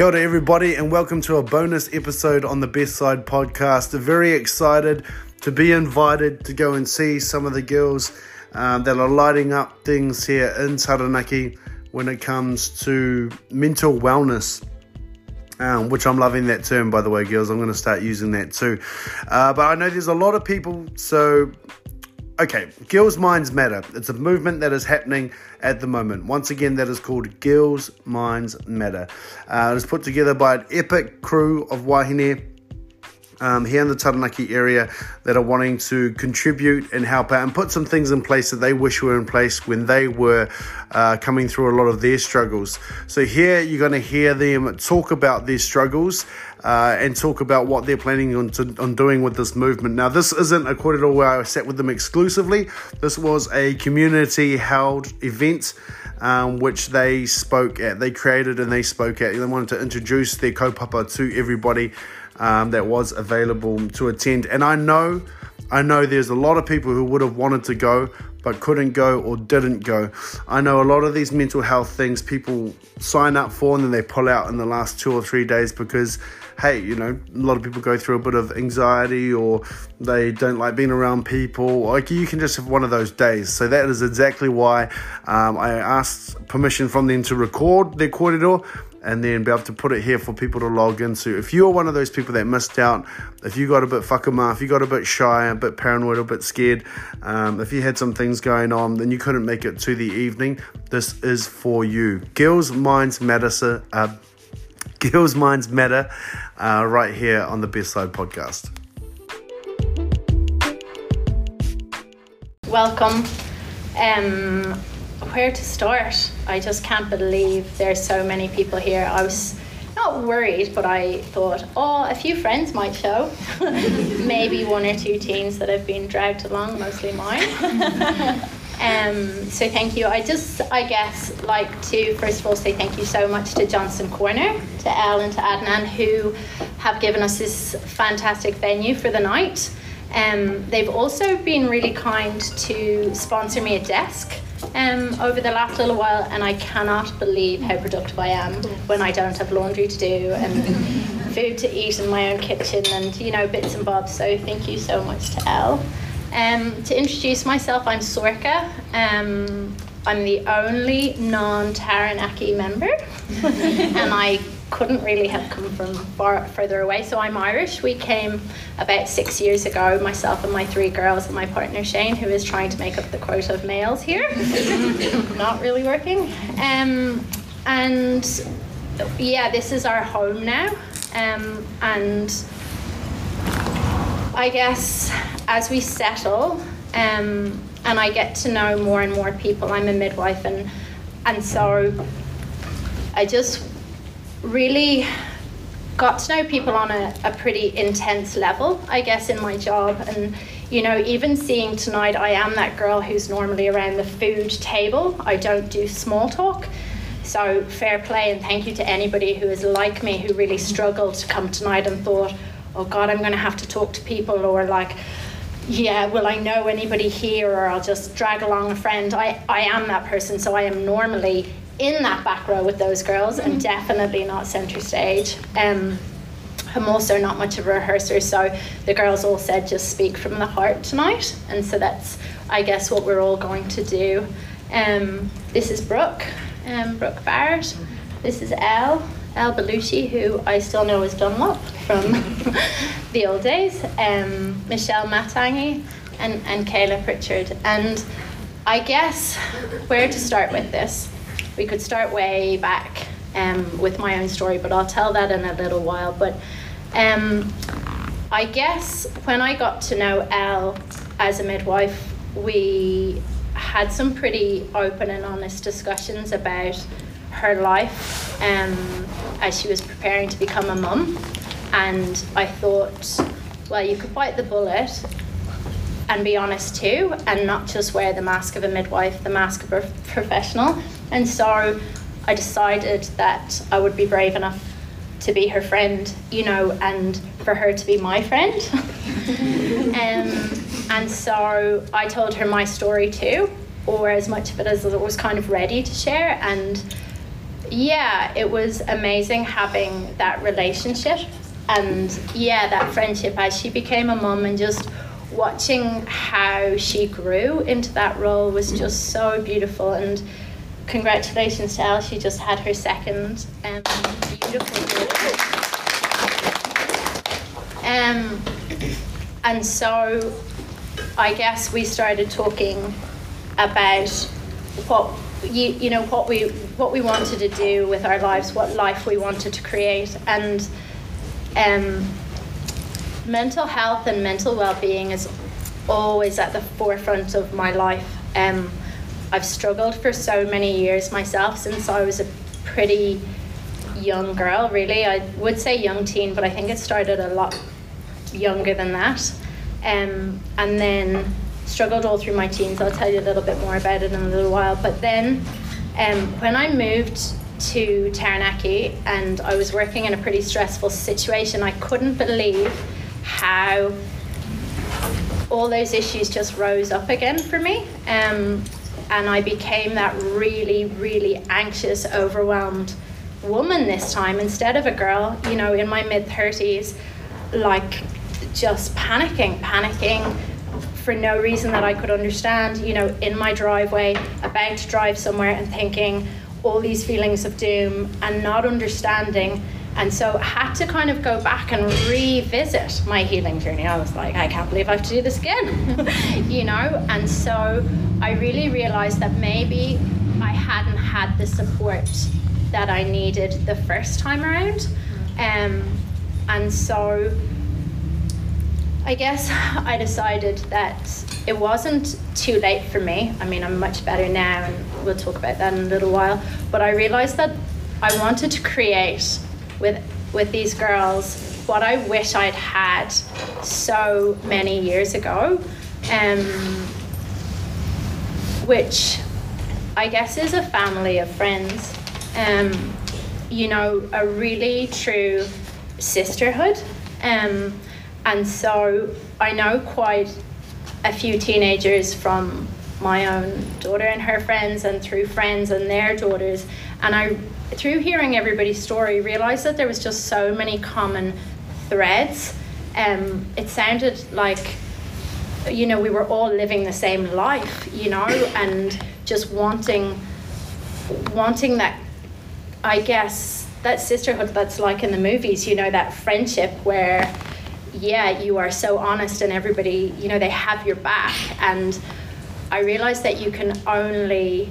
Kia ora, everybody, and welcome to a bonus episode on the Best Side podcast. Very excited to be invited to go and see some of the girls um, that are lighting up things here in Taranaki when it comes to mental wellness. Um, which I'm loving that term, by the way, girls. I'm going to start using that too. Uh, but I know there's a lot of people, so Okay, Girls Minds Matter. It's a movement that is happening at the moment. Once again, that is called Girls Minds Matter. Uh, it is put together by an epic crew of wahine um, here in the Taranaki area that are wanting to contribute and help out and put some things in place that they wish were in place when they were uh, coming through a lot of their struggles. So, here you're going to hear them talk about their struggles uh, and talk about what they're planning on, to, on doing with this movement. Now, this isn't a korero where I sat with them exclusively, this was a community held event. Um, which they spoke at, they created and they spoke at. They wanted to introduce their kaupapa to everybody um, that was available to attend. And I know, I know there's a lot of people who would have wanted to go but couldn't go or didn't go. I know a lot of these mental health things people sign up for and then they pull out in the last two or three days because hey, you know, a lot of people go through a bit of anxiety or they don't like being around people. Like you can just have one of those days. So that is exactly why um, I asked permission from them to record their korero and then be able to put it here for people to log into. If you're one of those people that missed out, if you got a bit whakama, if you got a bit shy, a bit paranoid, a bit scared, um, if you had some things going on, then you couldn't make it to the evening, this is for you. Girls Minds Matter, uh, Girls Minds Matter, uh, right here on the Best Side podcast. Welcome. Um, where to start. I just can't believe there's so many people here. I was not worried, but I thought, oh, a few friends might show. Maybe one or two teens that have been dragged along, mostly mine. um, so thank you. I just, I guess, like to first of all say thank you so much to Johnson Corner, to Elle and to Adnan, who have given us this fantastic venue for the night. Um, they've also been really kind to sponsor me a desk um, over the last little while, and I cannot believe how productive I am when I don't have laundry to do and food to eat in my own kitchen and you know bits and bobs. So thank you so much to Elle. Um, to introduce myself, I'm Sorcha. Um, I'm the only non-Taranaki member, and I couldn't really have come from far further away. So I'm Irish. We came about six years ago, myself and my three girls and my partner Shane, who is trying to make up the quota of males here. Not really working. Um, and yeah, this is our home now. Um, and I guess as we settle um, and I get to know more and more people, I'm a midwife and and so I just really got to know people on a, a pretty intense level, I guess, in my job. And, you know, even seeing tonight, I am that girl who's normally around the food table. I don't do small talk. So, fair play and thank you to anybody who is like me who really struggled to come tonight and thought, oh God, I'm going to have to talk to people, or like, yeah, will I know anybody here, or I'll just drag along a friend. I, I am that person, so I am normally in that back row with those girls and mm-hmm. definitely not centre stage. Um, I'm also not much of a rehearser, so the girls all said just speak from the heart tonight, and so that's I guess what we're all going to do. Um, this is Brooke, um, Brooke Barrett. This is Elle, Elle Belushi, who I still know as Dunlop from the old days. Um, Michelle Matangi and and Kayla Pritchard, and I guess where to start with this we could start way back um, with my own story, but I'll tell that in a little while. But um, I guess when I got to know Elle as a midwife, we had some pretty open and honest discussions about her life um, as she was preparing to become a mum. And I thought, well, you could bite the bullet and be honest too, and not just wear the mask of a midwife, the mask of a professional. And so I decided that I would be brave enough to be her friend, you know, and for her to be my friend. um, and so I told her my story too, or as much of it as I was kind of ready to share. And yeah, it was amazing having that relationship and yeah, that friendship as she became a mum and just watching how she grew into that role was just so beautiful and congratulations to Elle. She just had her second um, beautiful Um, and so I guess we started talking about what you, you know what we what we wanted to do with our lives, what life we wanted to create, and um, mental health and mental well-being is always at the forefront of my life. Um, I've struggled for so many years myself since I was a pretty young girl. Really, I would say young teen, but I think it started a lot younger than that. Um, and then struggled all through my teens. I'll tell you a little bit more about it in a little while. But then, um, when I moved to Taranaki and I was working in a pretty stressful situation, I couldn't believe how all those issues just rose up again for me. Um, and I became that really, really anxious, overwhelmed woman this time instead of a girl, you know, in my mid 30s, like just panicking, panicking for no reason that I could understand, you know, in my driveway, about to drive somewhere and thinking all these feelings of doom and not understanding. And so I had to kind of go back and revisit my healing journey. I was like, I can't believe I have to do this again, you know? And so I really realized that maybe I hadn't had the support that I needed the first time around. Um, and so I guess I decided that it wasn't too late for me. I mean, I'm much better now, and we'll talk about that in a little while. But I realized that I wanted to create with with these girls what I wish I'd had so many years ago, um, which I guess is a family of friends. Um, you know, a really true sisterhood. Um, and so I know quite a few teenagers from my own daughter and her friends and through friends and their daughters and I through hearing everybody's story realized that there was just so many common threads um, it sounded like you know we were all living the same life you know and just wanting wanting that I guess that sisterhood that's like in the movies you know that friendship where yeah, you are so honest and everybody, you know, they have your back. And I realized that you can only,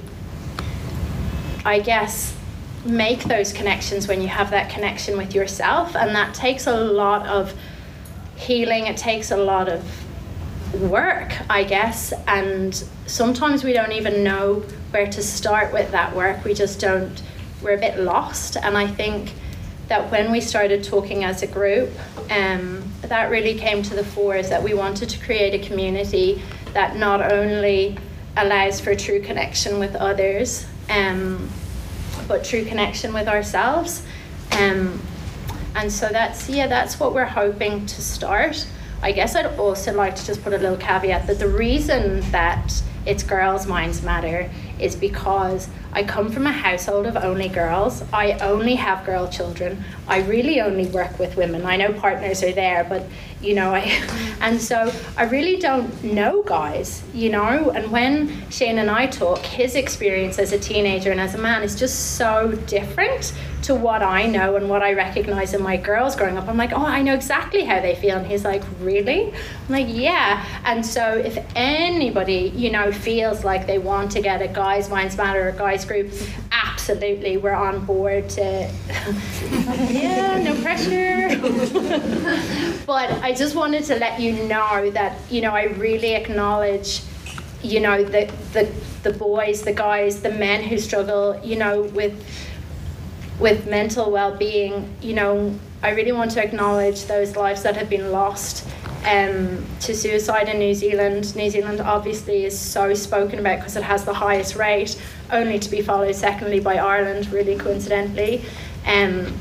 I guess, make those connections when you have that connection with yourself. And that takes a lot of healing, it takes a lot of work, I guess. And sometimes we don't even know where to start with that work. We just don't, we're a bit lost. And I think that when we started talking as a group, um, that really came to the fore is that we wanted to create a community that not only allows for true connection with others, um, but true connection with ourselves. Um, and so that's yeah, that's what we're hoping to start. I guess I'd also like to just put a little caveat that the reason that it's Girls Minds Matter is because I come from a household of only girls. I only have girl children. I really only work with women. I know partners are there, but you know, I and so I really don't know guys, you know. And when Shane and I talk, his experience as a teenager and as a man is just so different to what I know and what I recognize in my girls growing up. I'm like, oh, I know exactly how they feel. And he's like, really? I'm like, yeah. And so if anybody, you know, feels like they want to get a guys minds matter or guys group, absolutely, we're on board to. yeah, no pressure. but I just wanted to let you know that you know I really acknowledge, you know, the the the boys, the guys, the men who struggle, you know, with with mental well-being. You know, I really want to acknowledge those lives that have been lost um, to suicide in New Zealand. New Zealand obviously is so spoken about because it has the highest rate, only to be followed secondly by Ireland, really coincidentally. Um,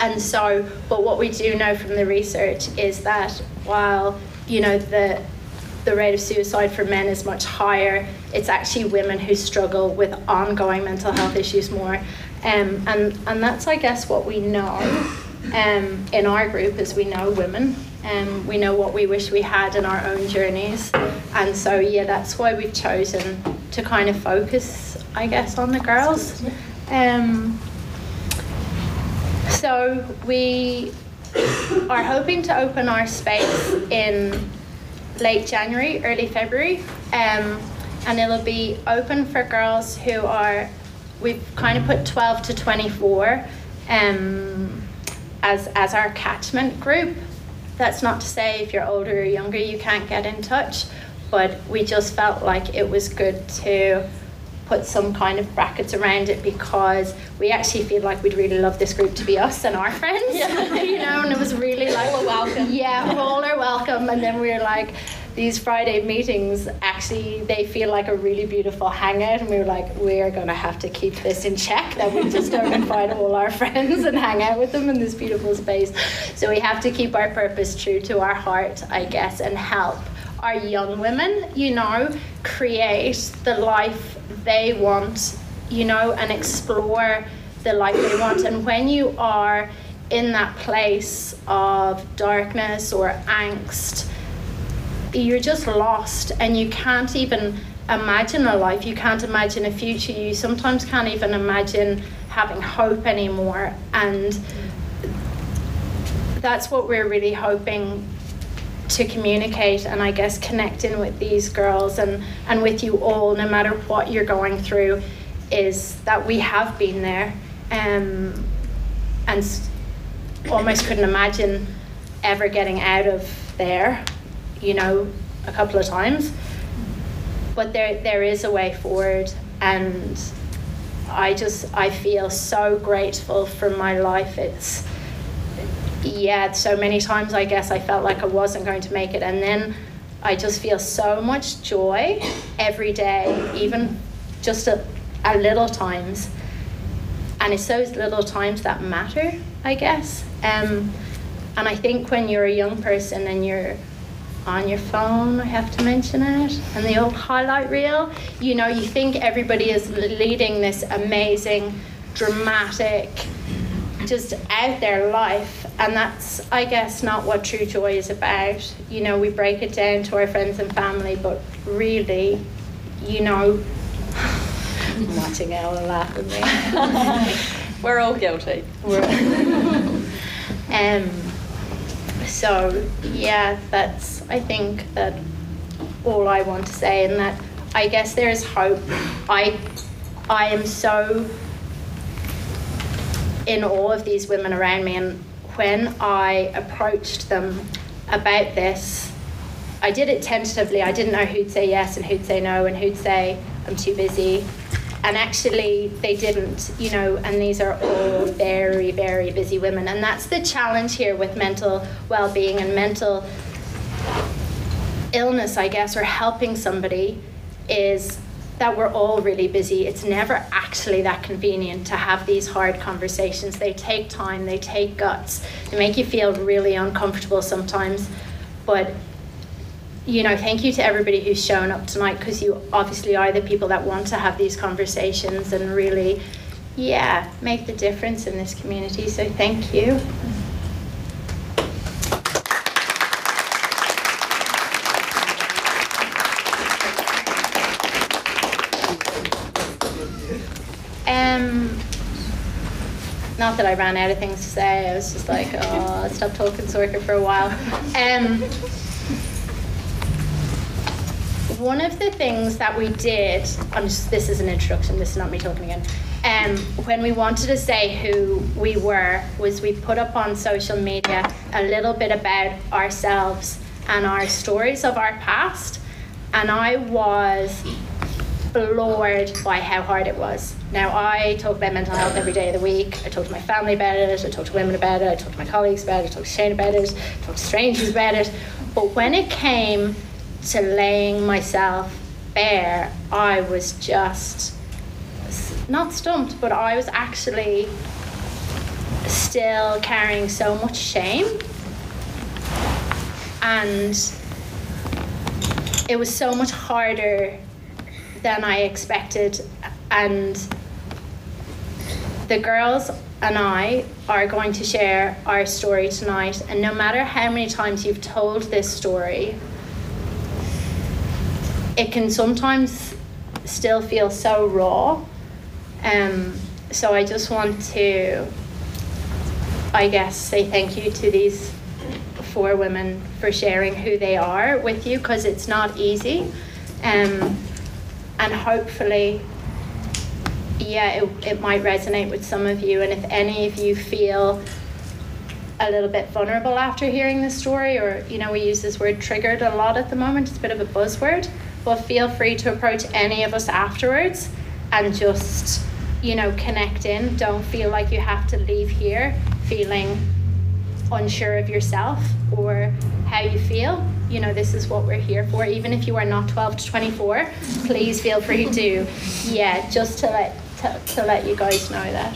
and so, but what we do know from the research is that while you know the the rate of suicide for men is much higher, it's actually women who struggle with ongoing mental health issues more. Um, and, and that's, I guess, what we know um, in our group is we know women. Um, we know what we wish we had in our own journeys. And so, yeah, that's why we've chosen to kind of focus, I guess, on the girls. Um, so, we are hoping to open our space in late January, early February. Um, and it'll be open for girls who are we've kind of put 12 to 24 um, as, as our catchment group. That's not to say if you're older or younger you can't get in touch, but we just felt like it was good to put some kind of brackets around it because we actually feel like we'd really love this group to be us and our friends, yeah. you know, and it was really like, well, welcome. Yeah, all are welcome. And then we were like, these Friday meetings actually they feel like a really beautiful hangout and we were like we're going to have to keep this in check that we just don't invite all our friends and hang out with them in this beautiful space. So we have to keep our purpose true to our heart I guess and help our young women you know create the life they want you know and explore the life they want. And when you are in that place of darkness or angst you're just lost and you can't even imagine a life. You can't imagine a future. You sometimes can't even imagine having hope anymore. And that's what we're really hoping to communicate and I guess connecting with these girls and, and with you all, no matter what you're going through, is that we have been there um, and almost couldn't imagine ever getting out of there you know, a couple of times. But there there is a way forward and I just I feel so grateful for my life. It's yeah, so many times I guess I felt like I wasn't going to make it and then I just feel so much joy every day, even just at, a little times. And it's those little times that matter, I guess. Um, and I think when you're a young person and you're on your phone, I have to mention it, and the old highlight reel. You know, you think everybody is leading this amazing, dramatic, just out there life, and that's, I guess, not what true joy is about. You know, we break it down to our friends and family, but really, you know, I'm watching Ella laugh at me. We're all guilty. We're, um, so yeah, that's I think that all I want to say, and that I guess there is hope. I I am so in awe of these women around me, and when I approached them about this, I did it tentatively. I didn't know who'd say yes and who'd say no, and who'd say I'm too busy and actually they didn't you know and these are all very very busy women. And that's the challenge here with mental well-being and mental illness i guess or helping somebody is that we're all really busy. It's never actually that convenient to have these hard conversations. They take time they take guts. They make you feel really uncomfortable sometimes. But you know, thank you to everybody who's shown up tonight because you obviously are the people that want to have these conversations and really, yeah, make the difference in this community. So thank you. Um, not that I ran out of things to say. I was just like, oh, stop talking Sorcha for a while. Um, one of the things that we did, I'm just, this is an introduction, this is not me talking again. Um, when we wanted to say who we were, was we put up on social media a little bit about ourselves and our stories of our past. And I was floored by how hard it was. Now, I talk about mental health every day of the week. I talk to my family about it, I talk to women about it, I talk to my colleagues about it, I talk to Shane about it, I talk to strangers about it. But when it came to laying myself bare, I was just not stumped, but I was actually still carrying so much shame. And it was so much harder than I expected. And the girls and I are going to share our story tonight, and no matter how many times you've told this story, it can sometimes still feel so raw. Um, so I just want to, I guess, say thank you to these four women for sharing who they are with you because it's not easy. Um, and hopefully, yeah, it, it might resonate with some of you. And if any of you feel a little bit vulnerable after hearing this story, or, you know, we use this word triggered a lot at the moment, it's a bit of a buzzword, well, feel free to approach any of us afterwards and just, you know, connect in. Don't feel like you have to leave here feeling unsure of yourself or how you feel, you know, this is what we're here for. Even if you are not 12 to 24, please feel free to, yeah, just to let to, to let you guys know that.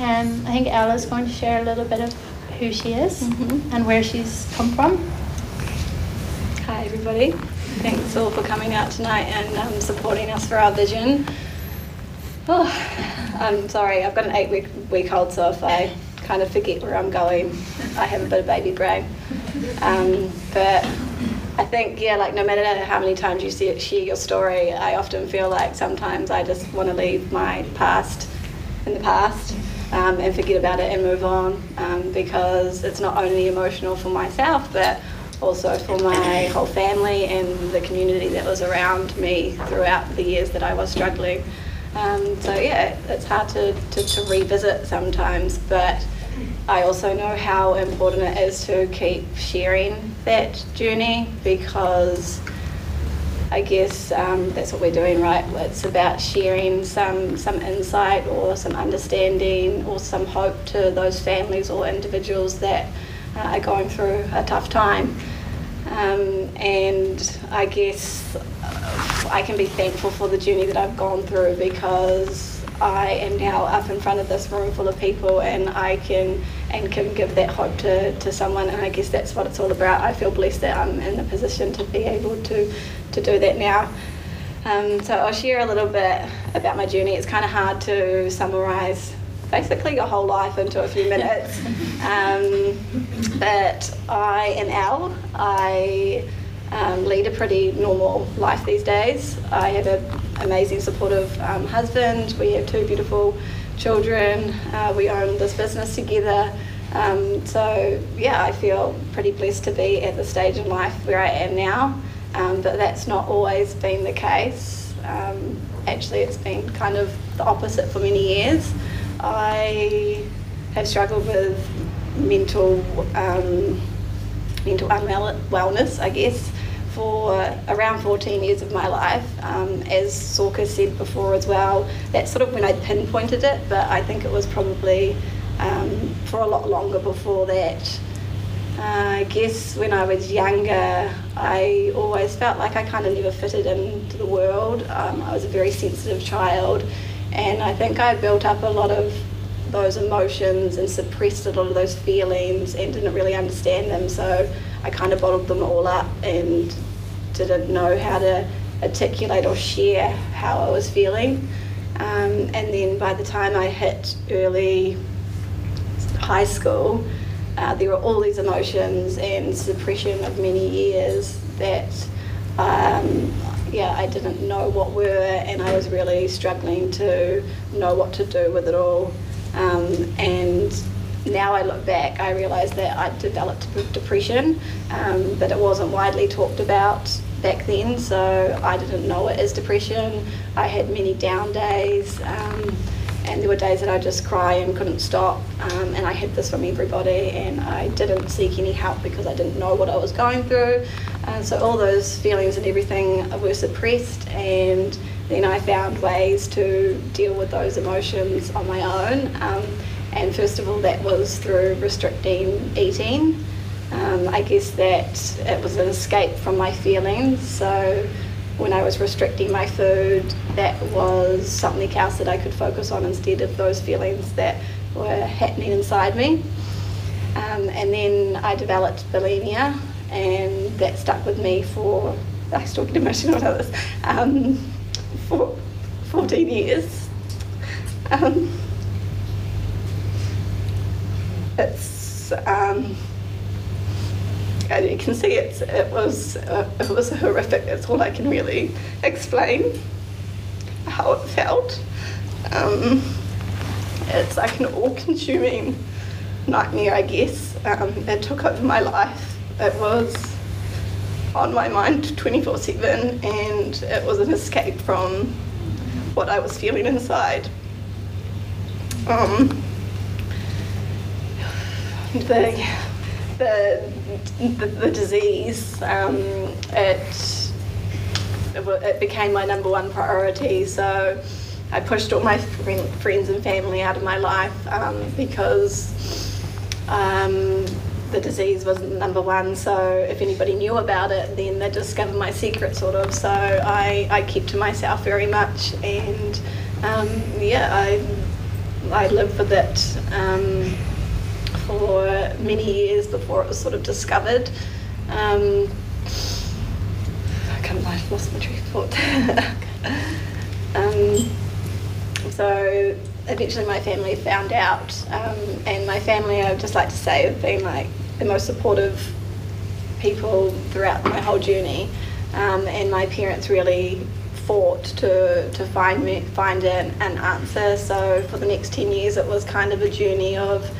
Um, I think Ella's going to share a little bit of who she is Mhm. and where she's come from. Hi, everybody. Thanks all for coming out tonight and um, supporting us for our vision. Oh, I'm sorry, I've got an eight week week old, so if I kind of forget where I'm going, I have a bit of baby brain. Um, but I think, yeah, like no matter how many times you see it, share your story, I often feel like sometimes I just want to leave my past in the past um, and forget about it and move on um, because it's not only emotional for myself but also for my whole family and the community that was around me throughout the years that I was struggling. Um, so yeah, it's hard to, to, to revisit sometimes, but I also know how important it is to keep sharing that journey because I guess um, that's what we're doing, right? It's about sharing some some insight or some understanding or some hope to those families or individuals that are going through a tough time. Um, and I guess uh, I can be thankful for the journey that I've gone through because I am now up in front of this room full of people and I can and can give that hope to, to someone and I guess that's what it's all about. I feel blessed that I'm in the position to be able to, to do that now. Um, so I'll share a little bit about my journey. It's kind of hard to summarise basically your whole life into a few minutes. Um, but I am Al. I um, lead a pretty normal life these days. I have an amazing, supportive um, husband. We have two beautiful children. Uh, we own this business together. Um, so, yeah, I feel pretty blessed to be at the stage in life where I am now. Um, but that's not always been the case. Um, actually, it's been kind of the opposite for many years. I have struggled with mental um, mental unwellness, I guess, for around 14 years of my life. Um, as Sorcha said before as well, that's sort of when I pinpointed it, but I think it was probably um, for a lot longer before that. Uh, I guess when I was younger, I always felt like I kind of never fitted into the world. Um, I was a very sensitive child, and I think I built up a lot of those emotions and suppressed a lot of those feelings and didn't really understand them. So I kind of bottled them all up and didn't know how to articulate or share how I was feeling. Um, and then by the time I hit early high school, uh, there were all these emotions and suppression of many years that, um, yeah, I didn't know what were, and I was really struggling to know what to do with it all. Um, and now I look back, I realise that I developed depression, um, but it wasn't widely talked about back then, so I didn't know it as depression. I had many down days. Um, and there were days that I just cry and couldn't stop. Um, and I hid this from everybody, and I didn't seek any help because I didn't know what I was going through. And so all those feelings and everything were suppressed, and then I found ways to deal with those emotions on my own. Um, and first of all, that was through restricting eating. Um, I guess that it was an escape from my feelings. So when I was restricting my food, that was something else that I could focus on instead of those feelings that were happening inside me. Um, and then I developed bulimia, and that stuck with me for, I still get emotional about this, um, for 14 years. Um, it's and you can see it's it was uh, it was horrific. That's all I can really explain how it felt. Um, it's like an all-consuming nightmare, I guess. Um, it took over my life. It was on my mind 24/7, and it was an escape from what I was feeling inside. Um, the, the, the, the disease, um, it, it became my number one priority. So I pushed all my friend, friends and family out of my life um, because um, the disease wasn't number one. So if anybody knew about it, then they'd discover my secret, sort of. So I, I kept to myself very much, and um, yeah, I I lived with it um, for many years before it was sort of discovered. Um, I can't I've lost my train of thought. um, so eventually my family found out, um, and my family, I would just like to say, have been like the most supportive people throughout my whole journey. Um, and my parents really fought to, to find me find an, an answer. So for the next ten years, it was kind of a journey of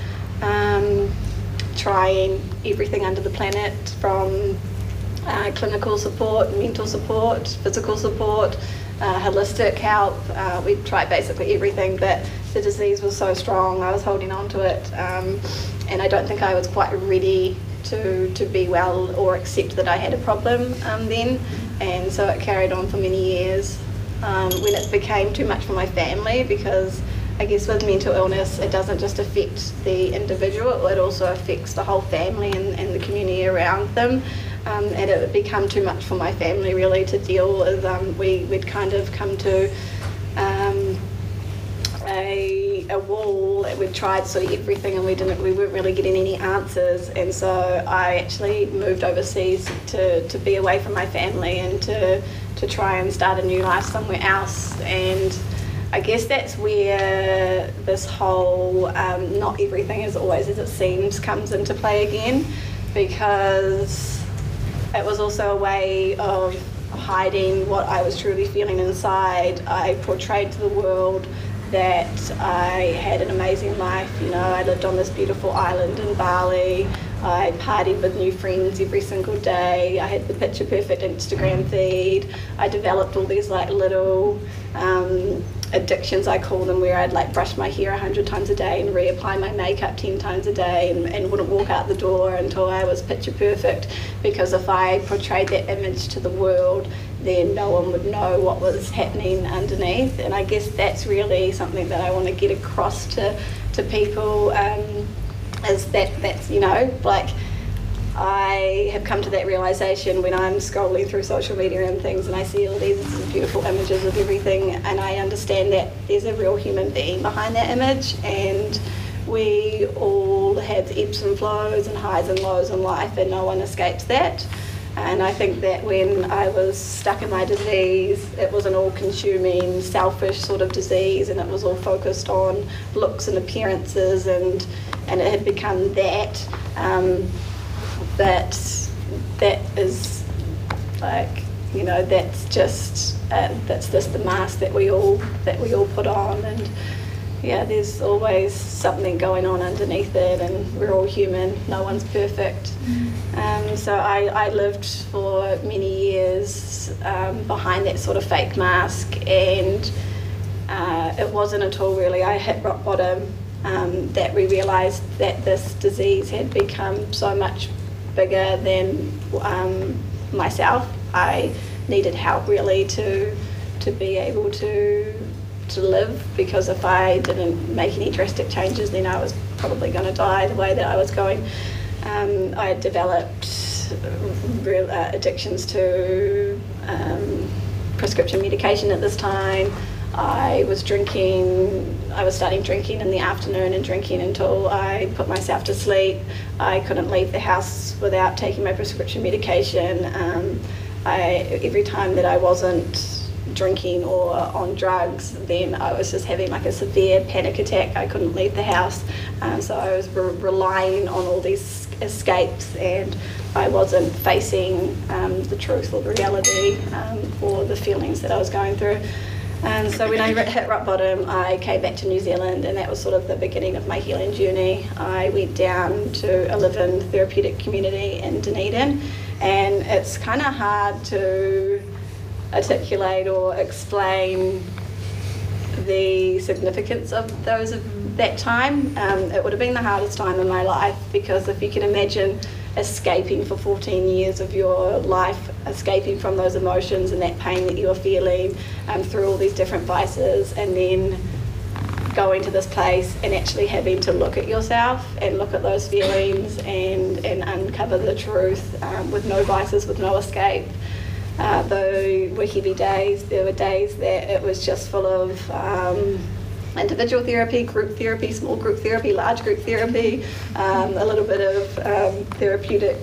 um, trying everything under the planet from uh, clinical support, mental support, physical support, uh, holistic help. Uh, we tried basically everything, but the disease was so strong. I was holding on to it, um, and I don't think I was quite ready to to be well or accept that I had a problem um, then. And so it carried on for many years. Um, when it became too much for my family, because I guess with mental illness, it doesn't just affect the individual; it also affects the whole family and, and the community around them um, and it had become too much for my family really to deal with. Um, we, would kind of come to um, a, a wall. We'd tried sort of everything and we didn't. We weren't really getting any answers, and so I actually moved overseas to, to be away from my family and to to try and start a new life somewhere else. And I guess that's where this whole um, not everything is always as it seems comes into play again, because it was also a way of hiding what I was truly feeling inside. I portrayed to the world that I had an amazing life. You know, I lived on this beautiful island in Bali. I partied with new friends every single day. I had the picture perfect Instagram feed. I developed all these like little um, addictions I call them where I'd like brush my hair a hundred times a day and reapply my makeup ten times a day and, and wouldn't walk out the door until I was picture perfect. Because if I portrayed that image to the world then no one would know what was happening underneath. And I guess that's really something that I want to get across to, to people um, is that that's you know like I have come to that realization when I'm scrolling through social media and things and I see all these beautiful images of everything and I understand that there's a real human being behind that image and we all have ebbs and flows and highs and lows in life and no one escapes that. And I think that when I was stuck in my disease, it was an all consuming, selfish sort of disease, and it was all focused on looks and appearances, and, and it had become that. Um, that that is like you know that's just uh, that's just the mask that we all that we all put on. And yeah there's always something going on underneath it and we're all human. No one's perfect. Mm. um, so I, I lived for many years um, behind that sort of fake mask and uh, it wasn't at all really I hit rock bottom um, that we realised that this disease had become so much bigger than um, myself. I needed help really to to be able to to live because if I didn't make any drastic changes, then I was probably going to die the way that I was going. Um, I had developed real uh, addictions to um, prescription medication at this time. I was drinking, I was starting drinking in the afternoon and drinking until I put myself to sleep. I couldn't leave the house without taking my prescription medication. Um, I, every time that I wasn't drinking or on drugs, then I was just having like a severe panic attack. I couldn't leave the house, um, so I was re- relying on all these escapes, and I wasn't facing um, the truth or the reality um, or the feelings that I was going through. And so when I hit rock bottom, I came back to New Zealand, and that was sort of the beginning of my healing journey. I went down to a live-in therapeutic community in Dunedin, and it's kind of hard to articulate or explain the significance of those of that time. Um, it would have been the hardest time in my life because if you can imagine escaping for 14 years of your life, escaping from those emotions and that pain that you were feeling um, through all these different vices, and then going to this place and actually having to look at yourself and look at those feelings and, and uncover the truth um, with no vices, with no escape. Uh, though were heavy days, there were days that it was just full of um, individual therapy, group therapy, small group therapy, large group therapy, um, a little bit of um, therapeutic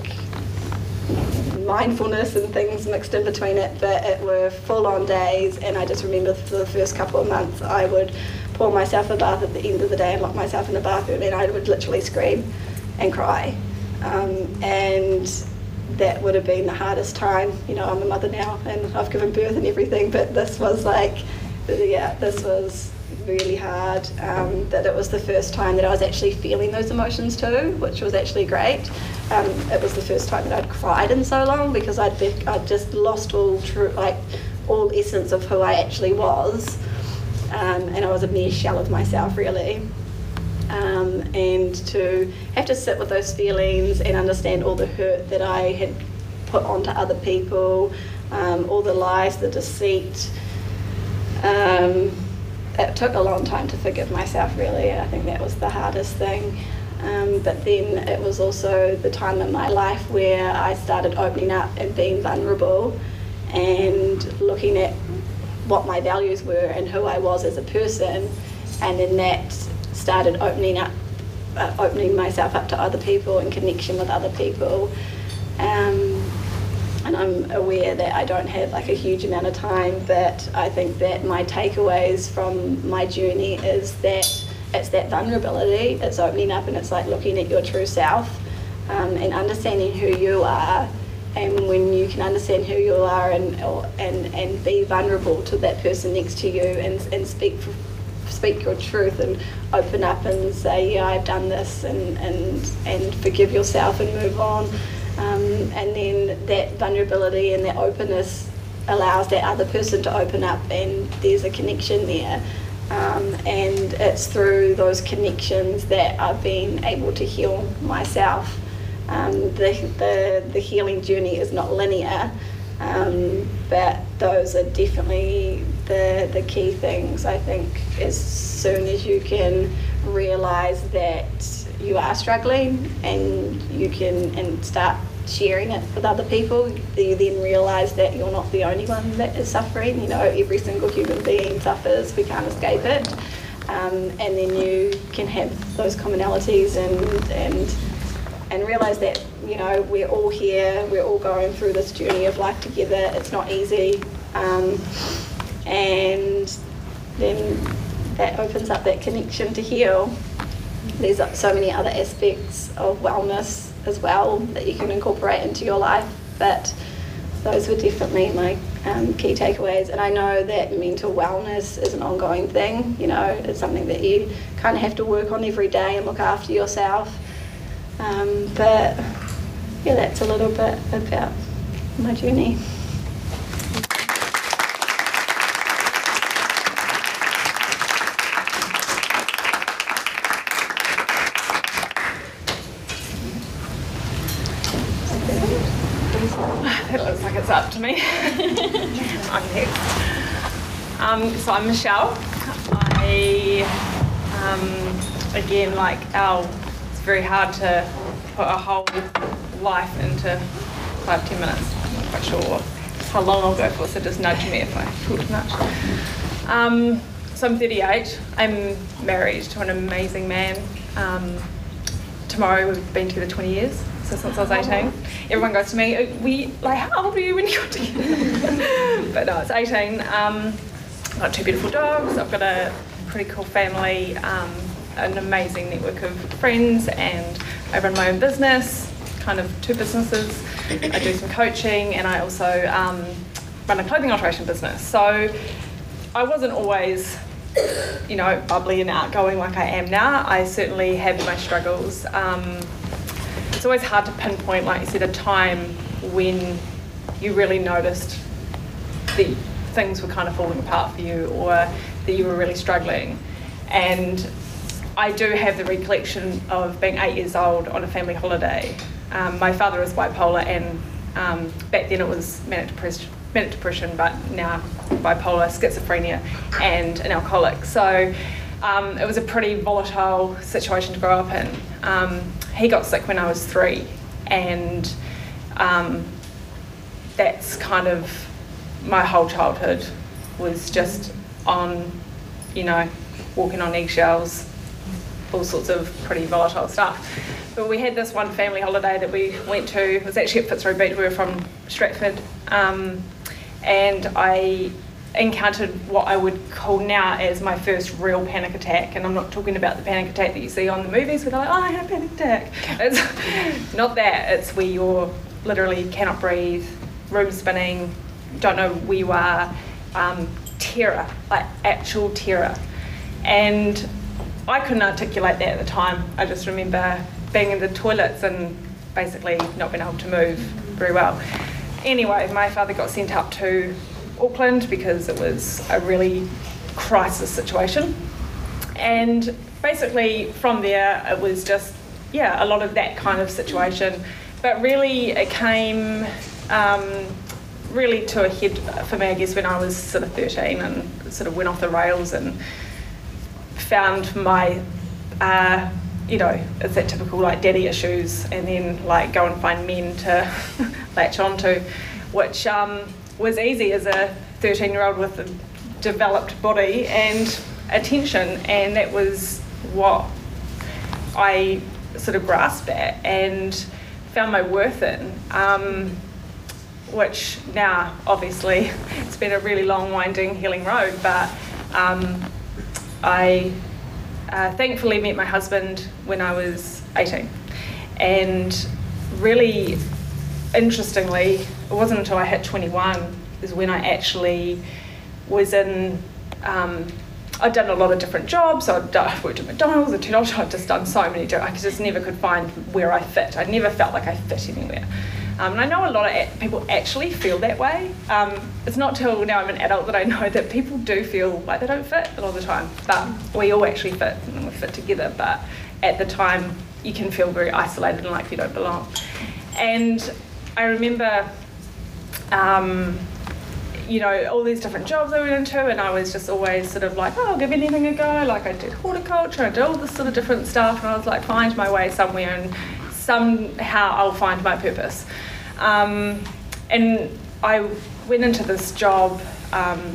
mindfulness and things mixed in between it, but it were full on days. And I just remember for the first couple of months, I would pour myself a bath at the end of the day and lock myself in the bathroom, and I would literally scream and cry. Um, and that would have been the hardest time. You know, I'm a mother now and I've given birth and everything, but this was like, yeah, this was really hard. Um, that it was the first time that I was actually feeling those emotions too, which was actually great. Um, it was the first time that I'd cried in so long because I'd be, I'd just lost all true like all essence of who I actually was, um, and I was a mere shell of myself really. Um, and to have to sit with those feelings and understand all the hurt that I had put onto other people, um, all the lies, the deceit. Um, it took a long time to forgive myself, really. I think that was the hardest thing. Um, but then it was also the time in my life where I started opening up and being vulnerable and looking at what my values were and who I was as a person. And then that started opening up, uh, opening myself up to other people and connection with other people. Um, and I'm aware that I don't have like a huge amount of time, but I think that my takeaways from my journey is that it's that vulnerability, it's opening up and it's like looking at your true self um, and understanding who you are. And when you can understand who you are and, and, and be vulnerable to that person next to you and, and speak speak your truth and open up and say, yeah, I've done this and, and, and forgive yourself and move on. Um, and then that vulnerability and that openness allows that other person to open up and there's a connection there. Um, and it's through those connections that I've been able to heal myself. Um, the, the, the healing journey is not linear, um, but those are definitely the, the key things. I think as soon as you can realize that you are struggling and you can and start sharing it with other people, you then realize that you're not the only one that is suffering. You know, every single human being suffers, we can't escape it. Um, and then you can have those commonalities and, and and realize that you know we're all here we're all going through this journey of life together it's not easy um, and then that opens up that connection to heal. There's so many other aspects of wellness as well that you can incorporate into your life, but those were definitely my um, key takeaways. And I know that mental wellness is an ongoing thing, you know, it's something that you kind of have to work on every day and look after yourself. Um, but yeah, that's a little bit about my journey. to me. I'm next. Um, so I'm Michelle. I, um, again, like our, it's very hard to put a whole life into five, ten minutes. I'm not quite sure how long I'll go for, so just nudge me if I talk too much. Um, so I'm 38. I'm married to an amazing man. Um, tomorrow we've been together 20 years, So since I was 18, everyone goes to me, we like, how old were you when you got together? but no, it's 18. Um, I've got two beautiful dogs. I've got a pretty cool family, um, an amazing network of friends, and I run my own business, kind of two businesses. I do some coaching, and I also um, run a clothing alteration business. So I wasn't always you know, bubbly and outgoing like I am now. I certainly had my struggles. Um, it's always hard to pinpoint, like you said, a time when you really noticed that things were kind of falling apart for you or that you were really struggling. And I do have the recollection of being eight years old on a family holiday. Um, my father is bipolar, and um, back then it was manic depression, manic depression, but now bipolar, schizophrenia, and an alcoholic. So um, it was a pretty volatile situation to grow up in. He got sick when I was three, and um, that's kind of my whole childhood was just on, you know, walking on eggshells, all sorts of pretty volatile stuff. But we had this one family holiday that we went to. It was actually at Fitzroy Beach. We were from Stratford, um, and I encountered what I would call now as my first real panic attack. And I'm not talking about the panic attack that you see on the movies where they're like, oh, I had a panic attack. It's not that. It's where you're literally cannot breathe, room spinning, don't know where you are, um, terror, like actual terror. And I couldn't articulate that at the time. I just remember being in the toilets and basically not being able to move very well. Anyway, my father got sent up to Auckland because it was a really crisis situation. And basically, from there, it was just, yeah, a lot of that kind of situation. But really, it came um, really to a head for me, I guess, when I was sort of 13 and sort of went off the rails and found my, uh, you know, it's that typical like daddy issues, and then like go and find men to latch onto, which um, was easy as a 13 year old with a developed body and attention, and that was what I sort of grasped at and found my worth in. Um, which now, obviously, it's been a really long, winding, healing road, but um, I uh, thankfully met my husband when I was 18. And really interestingly, it wasn't until I hit 21 is when I actually was in. Um, I'd done a lot of different jobs. I'd done, worked at McDonald's, at Toyota. I'd just done so many jobs. I just never could find where I fit. I never felt like I fit anywhere. Um, and I know a lot of people actually feel that way. Um, it's not till now I'm an adult that I know that people do feel like they don't fit a lot of the time. But we all actually fit and we fit together. But at the time, you can feel very isolated and like you don't belong. And I remember, um, you know, all these different jobs I went into, and I was just always sort of like, oh, I'll give anything a go. Like I did horticulture, I did all this sort of different stuff, and I was like, find my way somewhere, and somehow I'll find my purpose. Um, and I went into this job um,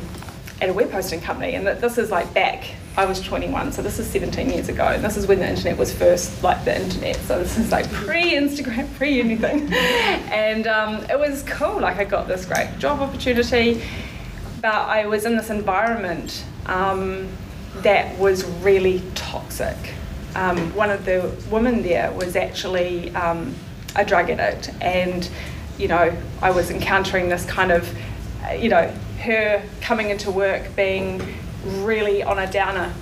at a web hosting company, and this is like back I was 21, so this is 17 years ago, and this is when the internet was first like the internet. So this is like pre-Instagram, pre-anything, and um, it was cool. Like I got this great job opportunity, but I was in this environment um, that was really toxic. Um, one of the women there was actually um, a drug addict, and you know I was encountering this kind of, you know, her coming into work being really on a downer,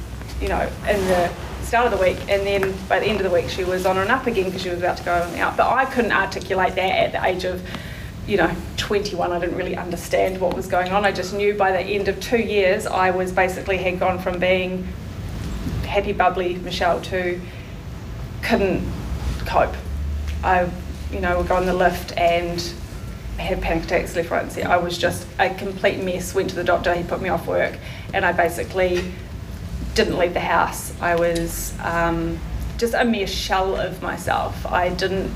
you know, in the start of the week, and then by the end of the week she was on an up again because she was about to go out. But I couldn't articulate that at the age of, you know, 21. I didn't really understand what was going on. I just knew by the end of two years I was basically had gone from being happy, bubbly Michelle to couldn't cope. I, you know, would go on the lift and had panic attacks left, right, and centre. I was just a complete mess. Went to the doctor, he put me off work, and I basically didn't leave the house. I was um, just a mere shell of myself. I didn't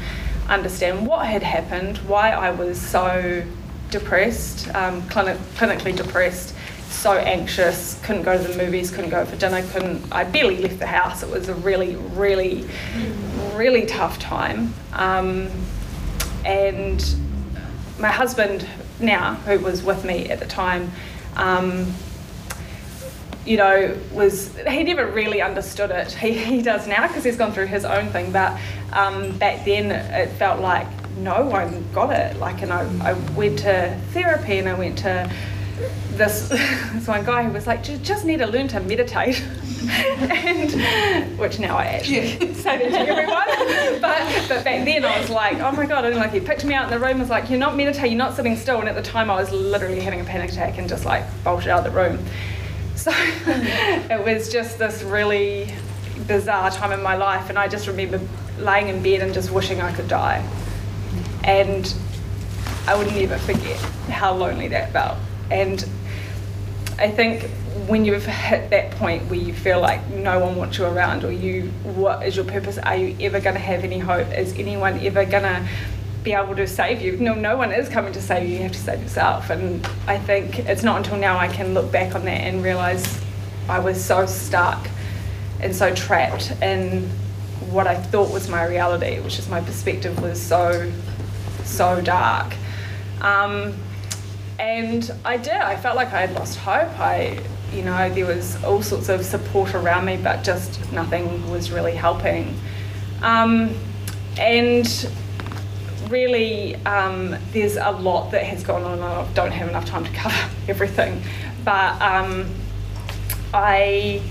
understand what had happened, why I was so depressed, um, clinic- clinically depressed, so anxious, couldn't go to the movies, couldn't go for dinner, couldn't. I barely left the house. It was a really, really, really tough time. Um, and my husband now, who was with me at the time, um, you know, was he never really understood it. He, he does now because he's gone through his own thing. But um, back then, it felt like no one got it. Like, and I, I went to therapy and I went to this, this one guy who was like, you just need to learn to meditate. and which now I actually say that to everyone. but but back then I was like, oh my god, and like he picked me out in the room, and was like, you're not meditating, you're not sitting still. And at the time I was literally having a panic attack and just like bolted out of the room. So it was just this really bizarre time in my life, and I just remember laying in bed and just wishing I could die. And I would never forget how lonely that felt. And I think when you've hit that point where you feel like no one wants you around, or you, what is your purpose? Are you ever going to have any hope? Is anyone ever going to be able to save you? No, no one is coming to save you. You have to save yourself. And I think it's not until now I can look back on that and realize I was so stuck and so trapped in what I thought was my reality, which is my perspective was so, so dark. Um, and I did. I felt like I had lost hope. I, you know, there was all sorts of support around me, but just nothing was really helping. Um, and really, um, there's a lot that has gone on. I don't have enough time to cover everything, but um, I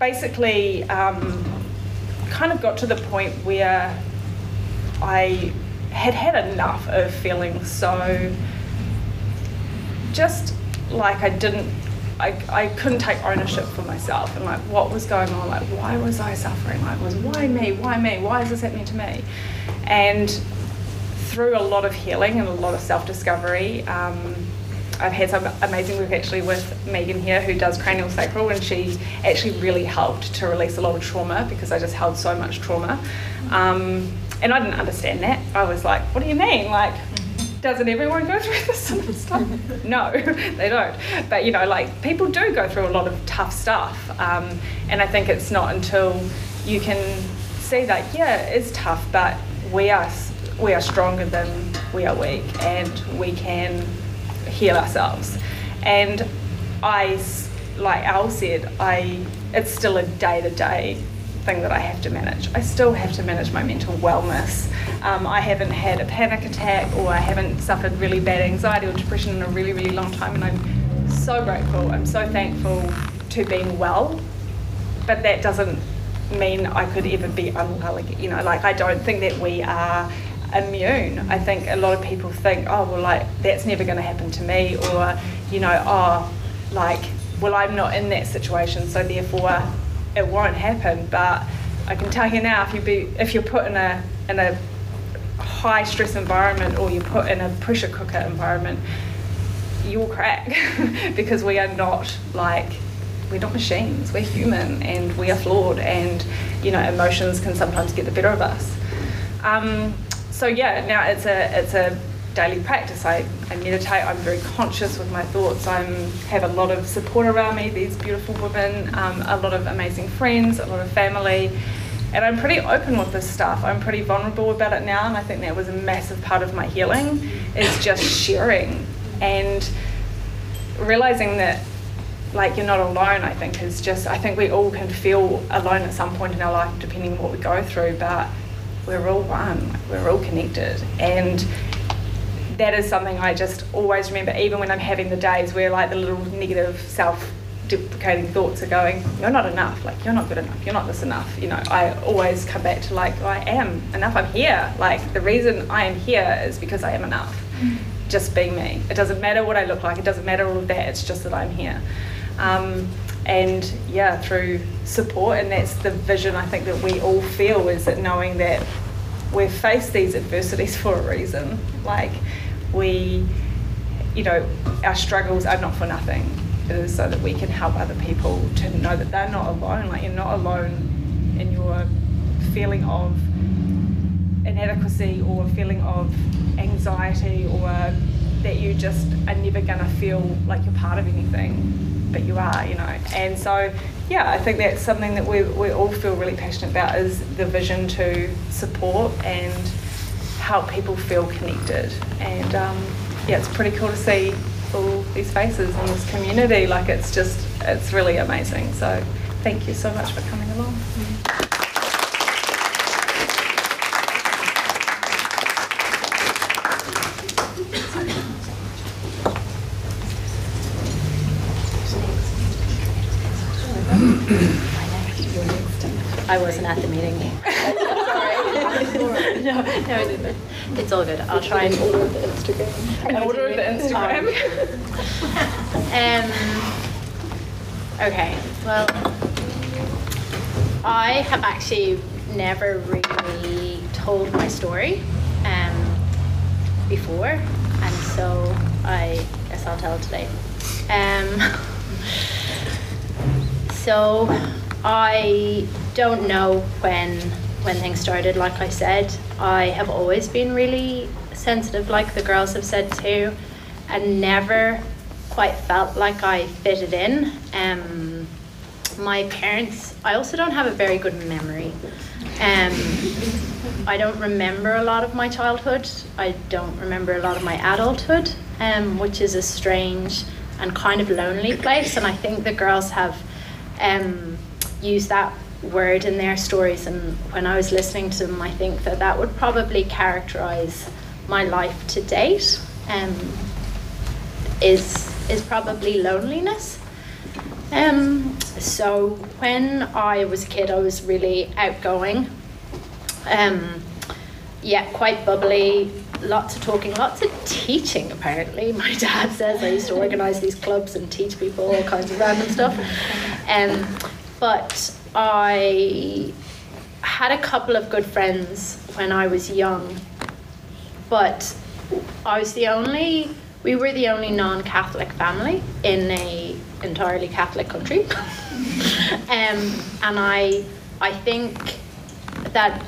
basically um, kind of got to the point where I had had enough of feeling so just like I didn't, I, I couldn't take ownership for myself and like what was going on, like why was I suffering? Like was why me? Why me? Why is this happening to me? And through a lot of healing and a lot of self-discovery, um, I've had some amazing work actually with Megan here who does cranial sacral and she actually really helped to release a lot of trauma because I just held so much trauma. Um, and I didn't understand that. I was like, what do you mean? Like, doesn't everyone go through this sort of stuff? no, they don't. But you know, like people do go through a lot of tough stuff, um, and I think it's not until you can see that yeah, it's tough, but we are we are stronger than we are weak, and we can heal ourselves. And I, like Al said, I it's still a day to day thing that I have to manage. I still have to manage my mental wellness. Um, I haven't had a panic attack or I haven't suffered really bad anxiety or depression in a really, really long time, and I'm so grateful. I'm so thankful to being well, but that doesn't mean I could ever be unwell. You know, like I don't think that we are immune. I think a lot of people think, oh, well, like that's never going to happen to me, or you know, oh, like, well, I'm not in that situation, so therefore it won't happen. But I can tell you now, if you be if you're put in a in a high stress environment or you're put in a pressure cooker environment, you'll crack because we are not like we're not machines. We're human and we are flawed, and you know emotions can sometimes get the better of us. Um, so yeah, now it's a it's a daily practice. I, I meditate, I'm very conscious with my thoughts. I have a lot of support around me, these beautiful women, um, a lot of amazing friends, a lot of family. And I'm pretty open with this stuff. I'm pretty vulnerable about it now, and I think that was a massive part of my healing is just sharing and realizing that like you're not alone i think is just i think we all can feel alone at some point in our life depending on what we go through but we're all one we're all connected and that is something I just always remember, even when I'm having the days where like the little negative self deprecating thoughts are going, you're not enough, like you're not good enough, you're not this enough. You know, I always come back to like, I am enough, I'm here. Like the reason I am here is because I am enough. Mm. Just being me. It doesn't matter what I look like, it doesn't matter all of that, it's just that I'm here. Um, and yeah, through support, and that's the vision I think that we all feel is that knowing that we've faced these adversities for a reason. Like, we, you know, our struggles are not for nothing. It is so that we can help other people to know that they're not alone. Like you're not alone in your feeling of inadequacy or a feeling of anxiety or that you just are never going to feel like you're part of anything, but you are, you know. And so yeah, I think that's something that we, we all feel really passionate about is the vision to support and help people feel connected. And um, yeah, it's pretty cool to see all these faces in this community. Like it's just, it's really amazing. So thank you so much for coming along. I wasn't at the meeting. no, no, it's all good. I'll try and order the Instagram. In order the Instagram. Um, okay, well, I have actually never really told my story um, before, and so I guess I'll tell it today. Um, so I don't know when when things started. Like I said, I have always been really sensitive, like the girls have said too, and never quite felt like I fitted in. Um, my parents, I also don't have a very good memory. Um, I don't remember a lot of my childhood. I don't remember a lot of my adulthood, um, which is a strange and kind of lonely place. And I think the girls have um, used that word in their stories. And when I was listening to them, I think that that would probably characterize my life to date. Um, is is probably loneliness. Um, so when I was a kid, I was really outgoing. Um, yeah, quite bubbly, lots of talking, lots of teaching. Apparently, my dad says I used to organise these clubs and teach people all kinds of random stuff. Um, but I had a couple of good friends when I was young, but I was the only we were the only non-Catholic family in a entirely Catholic country, um, and I I think that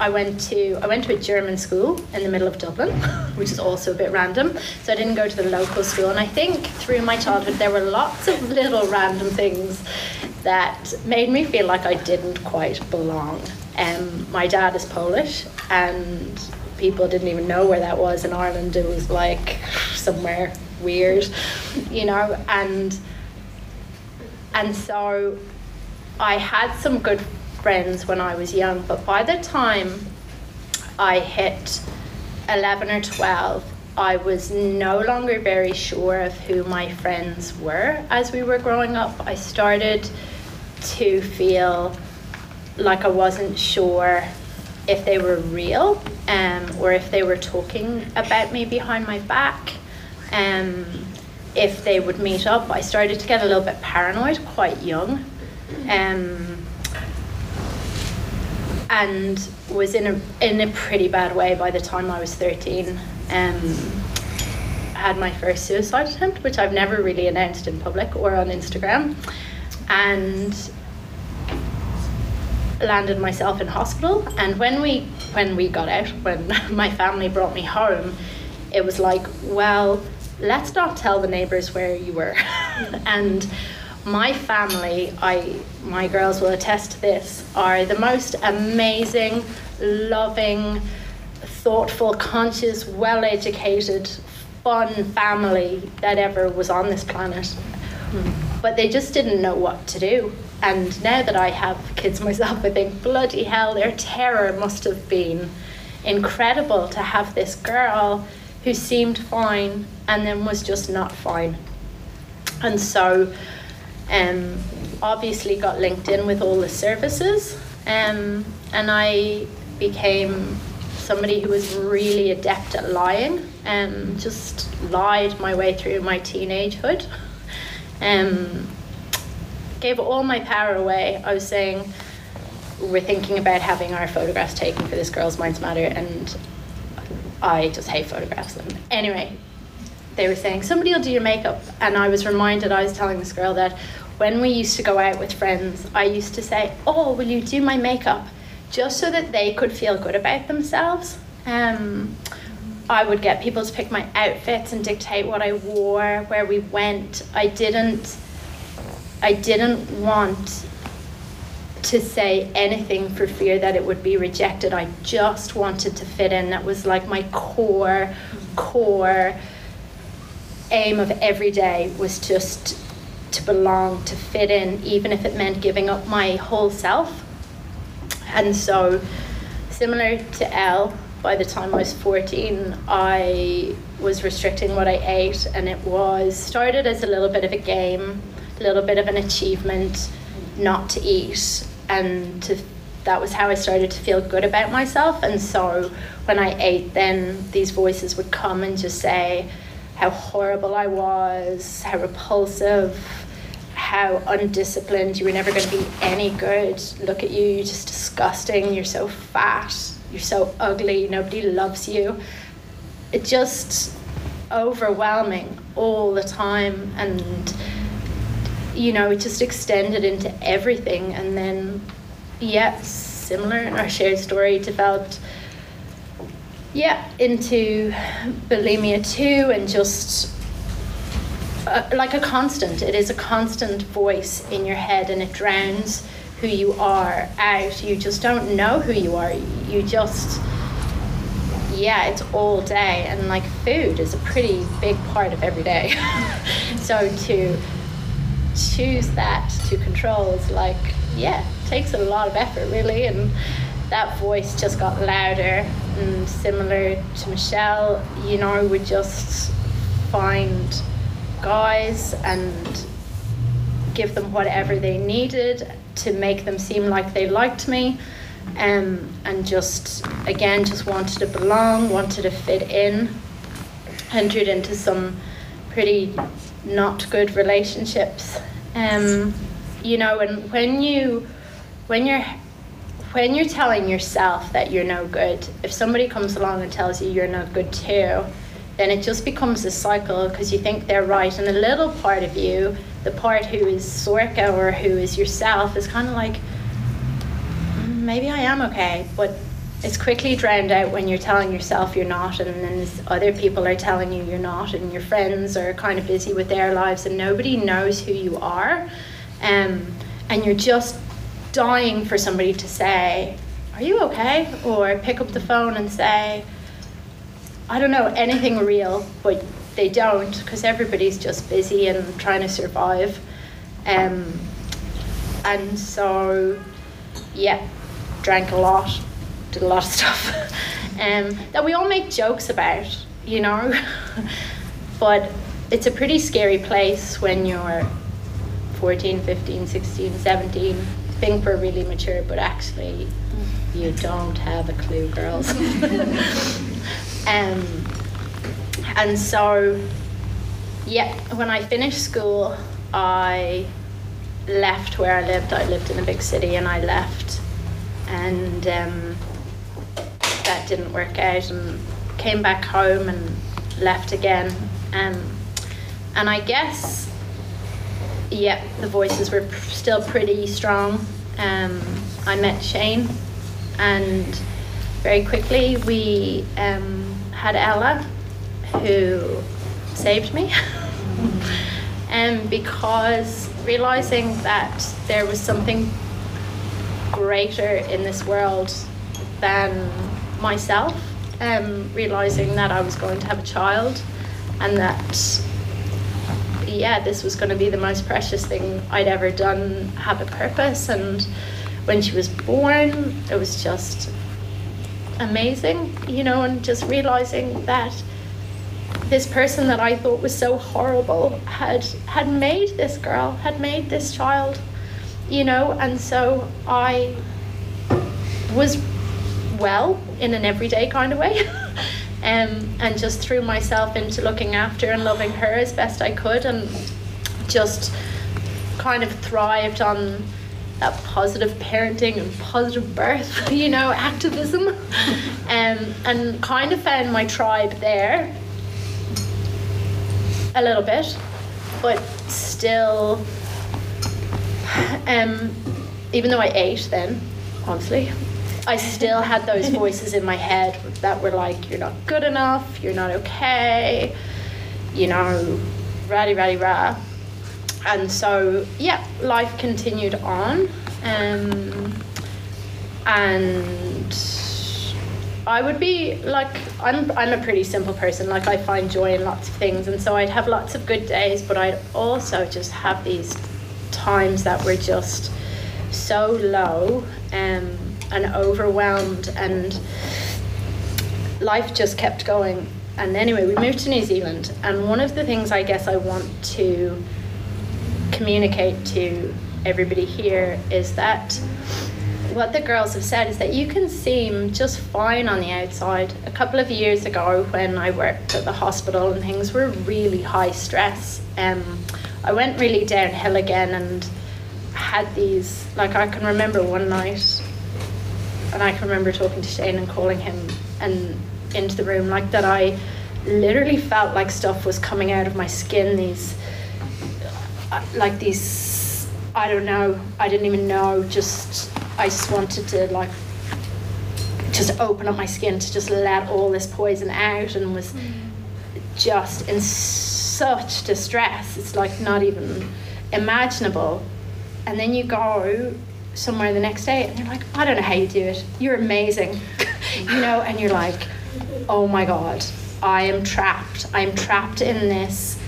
I went to I went to a German school in the middle of Dublin, which is also a bit random. So I didn't go to the local school, and I think through my childhood there were lots of little random things that made me feel like I didn't quite belong. Um, my dad is Polish, and people didn't even know where that was in Ireland. It was like somewhere weird, you know, and and so I had some good friends when I was young, but by the time I hit 11 or 12, I was no longer very sure of who my friends were as we were growing up. I started to feel like I wasn't sure if they were real um, or if they were talking about me behind my back. Um, if they would meet up, I started to get a little bit paranoid quite young. Um, and was in a in a pretty bad way by the time I was 13. Um, had my first suicide attempt, which I've never really announced in public or on Instagram, and landed myself in hospital. And when we when we got out, when my family brought me home, it was like, well, let's not tell the neighbors where you were. and my family, I my girls will attest to this, are the most amazing, loving, thoughtful, conscious, well-educated, fun family that ever was on this planet. But they just didn't know what to do. And now that I have kids myself, I think bloody hell, their terror must have been incredible to have this girl who seemed fine and then was just not fine. And so um, obviously got linked in with all the services um, and I became somebody who was really adept at lying and um, just lied my way through my teenagehood. Um, gave all my power away. I was saying we're thinking about having our photographs taken for this Girls Minds Matter and I just hate photographs. And anyway, they were saying somebody will do your makeup and I was reminded I was telling this girl that when we used to go out with friends, I used to say, "Oh, will you do my makeup?" just so that they could feel good about themselves. Um, I would get people to pick my outfits and dictate what I wore, where we went. I didn't I didn't want to say anything for fear that it would be rejected. I just wanted to fit in. That was like my core, core aim of every day was just to belong, to fit in, even if it meant giving up my whole self. And so, similar to Elle, by the time I was 14, I was restricting what I ate, and it was started as a little bit of a game, a little bit of an achievement not to eat, and to, that was how I started to feel good about myself. And so, when I ate, then these voices would come and just say how horrible I was, how repulsive, how undisciplined, you were never going to be any good. Look at you, you're just disgusting, you're so fat, you're so ugly, nobody loves you. It just overwhelming all the time and you know, it just extended into everything and then yeah, similar in our shared story developed yeah, into bulimia too and just uh, like a constant. It is a constant voice in your head and it drowns who you are out. You just don't know who you are. You just, yeah, it's all day. And like food is a pretty big part of every day. so to choose that to control is like, yeah, takes a lot of effort really. And that voice just got louder and similar to Michelle, you know, would just find guys and give them whatever they needed to make them seem like they liked me um, and just again just wanted to belong wanted to fit in entered into some pretty not good relationships. Um, you know and when you when you're when you're telling yourself that you're no good if somebody comes along and tells you you're no good too then it just becomes a cycle because you think they're right. And a little part of you, the part who is Sorcha or who is yourself, is kind of like, mm, maybe I am okay. But it's quickly drowned out when you're telling yourself you're not, and then other people are telling you you're not, and your friends are kind of busy with their lives, and nobody knows who you are. Um, and you're just dying for somebody to say, Are you okay? Or pick up the phone and say, I don't know anything real, but they don't because everybody's just busy and trying to survive. Um, and so, yeah, drank a lot, did a lot of stuff um, that we all make jokes about, you know. but it's a pretty scary place when you're 14, 15, 16, 17. Think we're really mature, but actually, you don't have a clue, girls. Um, and so, yeah, when I finished school, I left where I lived. I lived in a big city and I left. And um, that didn't work out and came back home and left again. Um, and I guess, yeah, the voices were pr- still pretty strong. Um, I met Shane and very quickly we um, had Ella, who saved me. and because realizing that there was something greater in this world than myself, um, realizing that I was going to have a child and that yeah, this was going to be the most precious thing I'd ever done, have a purpose. And when she was born, it was just amazing, you know, and just realizing that this person that I thought was so horrible had had made this girl, had made this child, you know, and so I was well in an everyday kind of way. um, and just threw myself into looking after and loving her as best I could and just kind of thrived on that positive parenting and positive birth, you know, activism, um, and kind of found my tribe there a little bit, but still, um, even though I ate then, honestly, I still had those voices in my head that were like, "You're not good enough. You're not okay." You know, ratty ratty rah. And so yeah, life continued on, um, and I would be like I'm I'm a pretty simple person. Like I find joy in lots of things, and so I'd have lots of good days, but I'd also just have these times that were just so low um, and overwhelmed, and life just kept going. And anyway, we moved to New Zealand, and one of the things I guess I want to communicate to everybody here is that what the girls have said is that you can seem just fine on the outside. A couple of years ago, when I worked at the hospital and things were really high stress, um, I went really downhill again and had these. Like I can remember one night, and I can remember talking to Shane and calling him and into the room like that. I literally felt like stuff was coming out of my skin. These, Uh, like these. I don't know. I didn't even know. Just I just wanted to like just open up my skin to just let all this poison out and was just in such distress. It's like not even imaginable. And then you go somewhere the next day and they're like, I don't know how you do it. You're amazing. you know, and you're like, oh my God, I am trapped. I'm trapped in this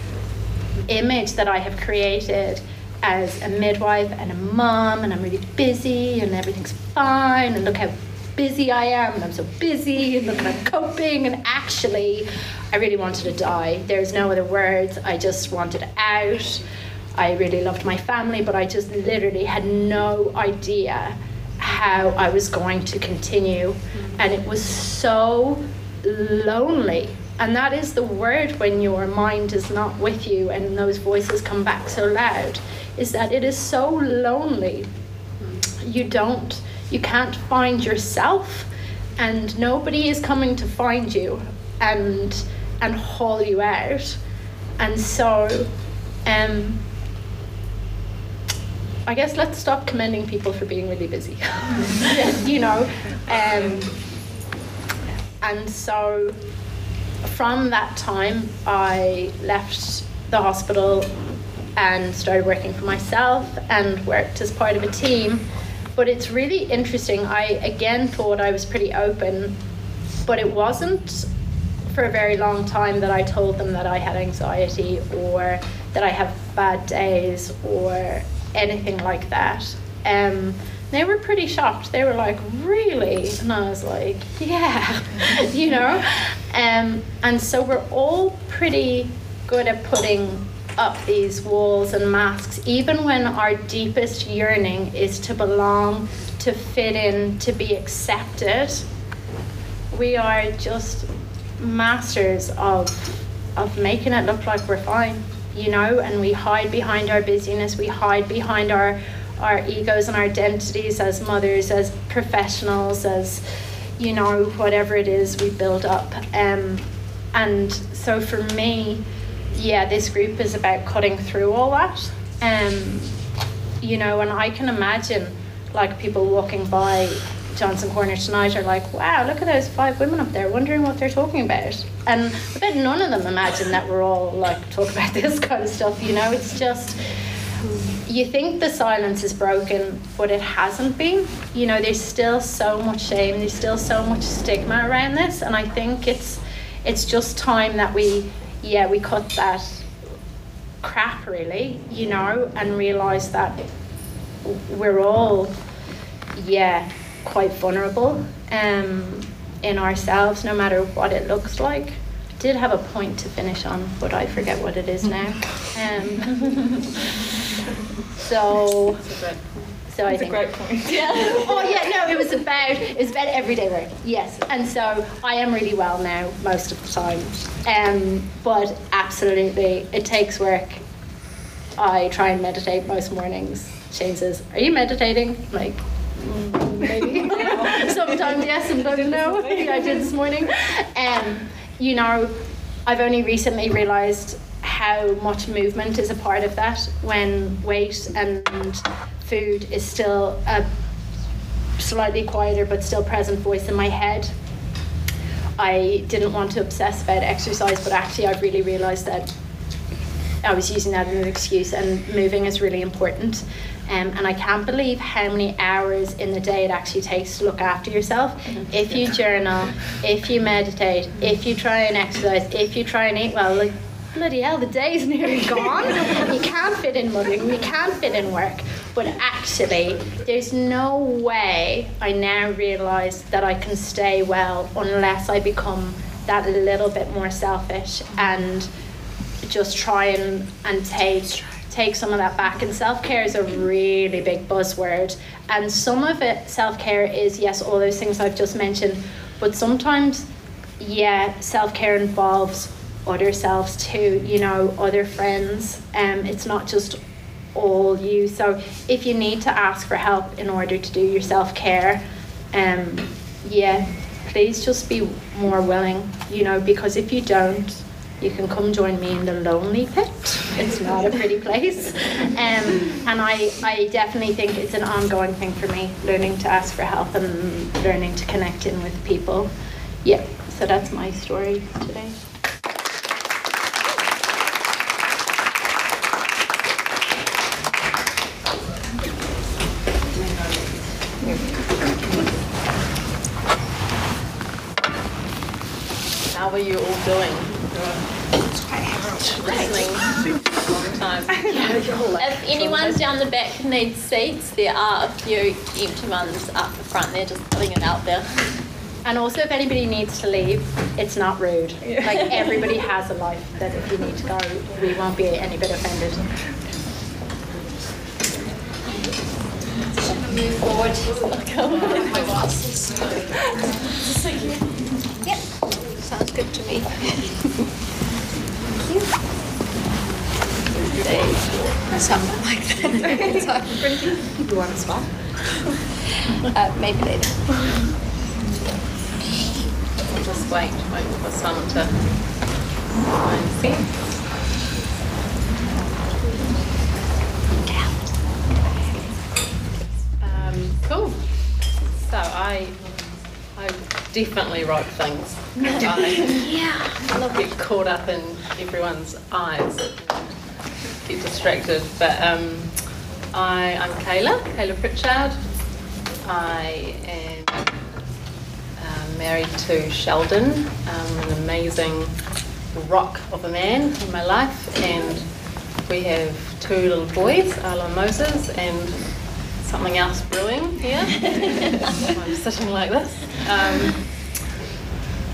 image that I have created as a midwife and a mom, and I'm really busy, and everything's fine, and look how busy I am, and I'm so busy, and look I'm coping, and actually, I really wanted to die. There's no other words. I just wanted out. I really loved my family, but I just literally had no idea how I was going to continue, and it was so lonely. And that is the word when your mind is not with you and those voices come back so loud is that it is so lonely. You don't, you can't find yourself, and nobody is coming to find you and and haul you out. And so, um, I guess let's stop commending people for being really busy. you know, um, and so from that time, I left the hospital and started working for myself and worked as part of a team. But it's really interesting. I again thought I was pretty open, but it wasn't for a very long time that I told them that I had anxiety or that I have bad days or anything like that. Um, they were pretty shocked. They were like, "Really?" And I was like, "Yeah," you know. Um, and so we're all pretty good at putting up these walls and masks, even when our deepest yearning is to belong, to fit in, to be accepted. We are just masters of of making it look like we're fine, you know, and we hide behind our busyness, we hide behind our our egos and our identities as mothers, as professionals, as you know, whatever it is we build up. Um, and so for me, yeah, this group is about cutting through all that. Um, you know, and I can imagine like people walking by Johnson Corner tonight are like, wow, look at those five women up there wondering what they're talking about. And I bet none of them imagine that we're all like talking about this kind of stuff, you know, it's just you think the silence is broken, but it hasn't been. You know, there's still so much shame, there's still so much stigma around this, and I think it's it's just time that we yeah, we cut that crap really, you know, and realize that we're all, yeah, quite vulnerable um, in ourselves, no matter what it looks like. I did have a point to finish on, but I forget what it is now. Um, so so That's I think. a great point. Yeah. oh yeah, no, it was about it was about everyday work. Yes, and so I am really well now most of the time. Um, but absolutely, it takes work. I try and meditate most mornings. Shane says, "Are you meditating?" I'm like. "Mm, Maybe. Sometimes yes, sometimes no. I did this morning. Um, you know, I've only recently realised how much movement is a part of that when weight and food is still a slightly quieter but still present voice in my head. I didn't want to obsess about exercise, but actually, I've really realised that I was using that as an excuse, and moving is really important. Um, and I can't believe how many hours in the day it actually takes to look after yourself. If you journal, if you meditate, if you try and exercise, if you try and eat well, like bloody hell, the day's nearly gone. you can't fit in mothering, you can't fit in work. But actually, there's no way I now realise that I can stay well unless I become that little bit more selfish and just try and, and take take some of that back. And self care is a really big buzzword. And some of it, self care is, yes, all those things I've just mentioned. But sometimes, yeah, self care involves other selves too, you know, other friends. Um, it's not just all you. So if you need to ask for help in order to do your self care, um, yeah, please just be more willing, you know, because if you don't, you can come join me in the lonely pit. It's not a pretty place. Um, and I, I definitely think it's an ongoing thing for me, learning to ask for help and learning to connect in with people. Yeah, so that's my story today. How are you all doing? If anyone's down the back needs seats, there are a few empty ones up the front. They're just putting it out there. And also, if anybody needs to leave, it's not rude. Like everybody has a life that if you need to go, we won't be any bit offended. Move forward. Yep, sounds good to me. Something like that. You want a spot? Uh, maybe later. I'll just wait, wait for some to find seats. Um, cool. So I, I definitely write things. I yeah. I get caught up in everyone's eyes, get distracted. But um, I, I'm Kayla, Kayla Pritchard. I am um, married to Sheldon, um, an amazing rock of a man in my life, and we have two little boys, Arlo and Moses, and something else brewing here. I'm sitting like this. Um,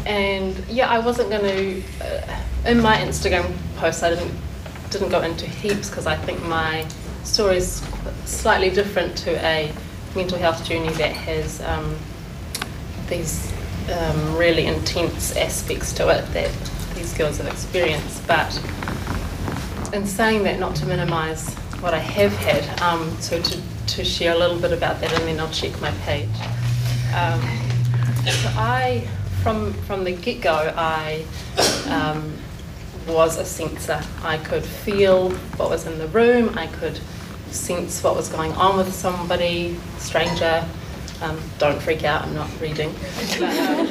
and yeah, I wasn't going to. Uh, in my Instagram post, I didn't didn't go into heaps because I think my story is slightly different to a mental health journey that has um, these um, really intense aspects to it that these girls have experienced. But in saying that, not to minimise what I have had, um, so to, to share a little bit about that and then I'll check my page. Um, so I, from, from the get go, I um, was a sensor. I could feel what was in the room, I could sense what was going on with somebody, stranger. Um, don't freak out, I'm not reading. But, um,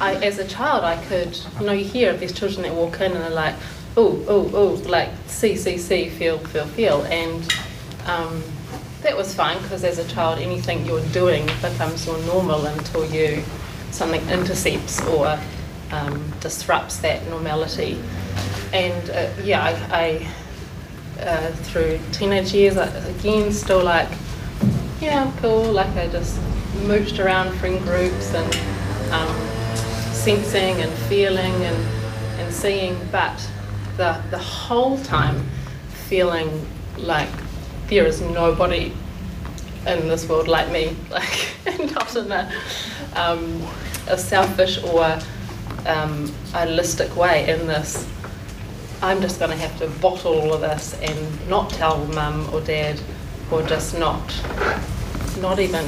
I, as a child, I could, you know, you hear of these children that walk in and they're like, oh, oh, oh, like see, see, see, feel, feel, feel. And um, that was fine because as a child, anything you're doing becomes your normal until you something intercepts or um, disrupts that normality. And uh, yeah, I, I uh, through teenage years, I, again, still like, yeah, I'm cool. Like I just mooched around friend groups and um, sensing and feeling and, and seeing, but the, the whole time feeling like there is nobody in this world like me, like not in a, um, a selfish or um, idealistic way in this. I'm just going to have to bottle all of this and not tell mum or dad, or just not, not even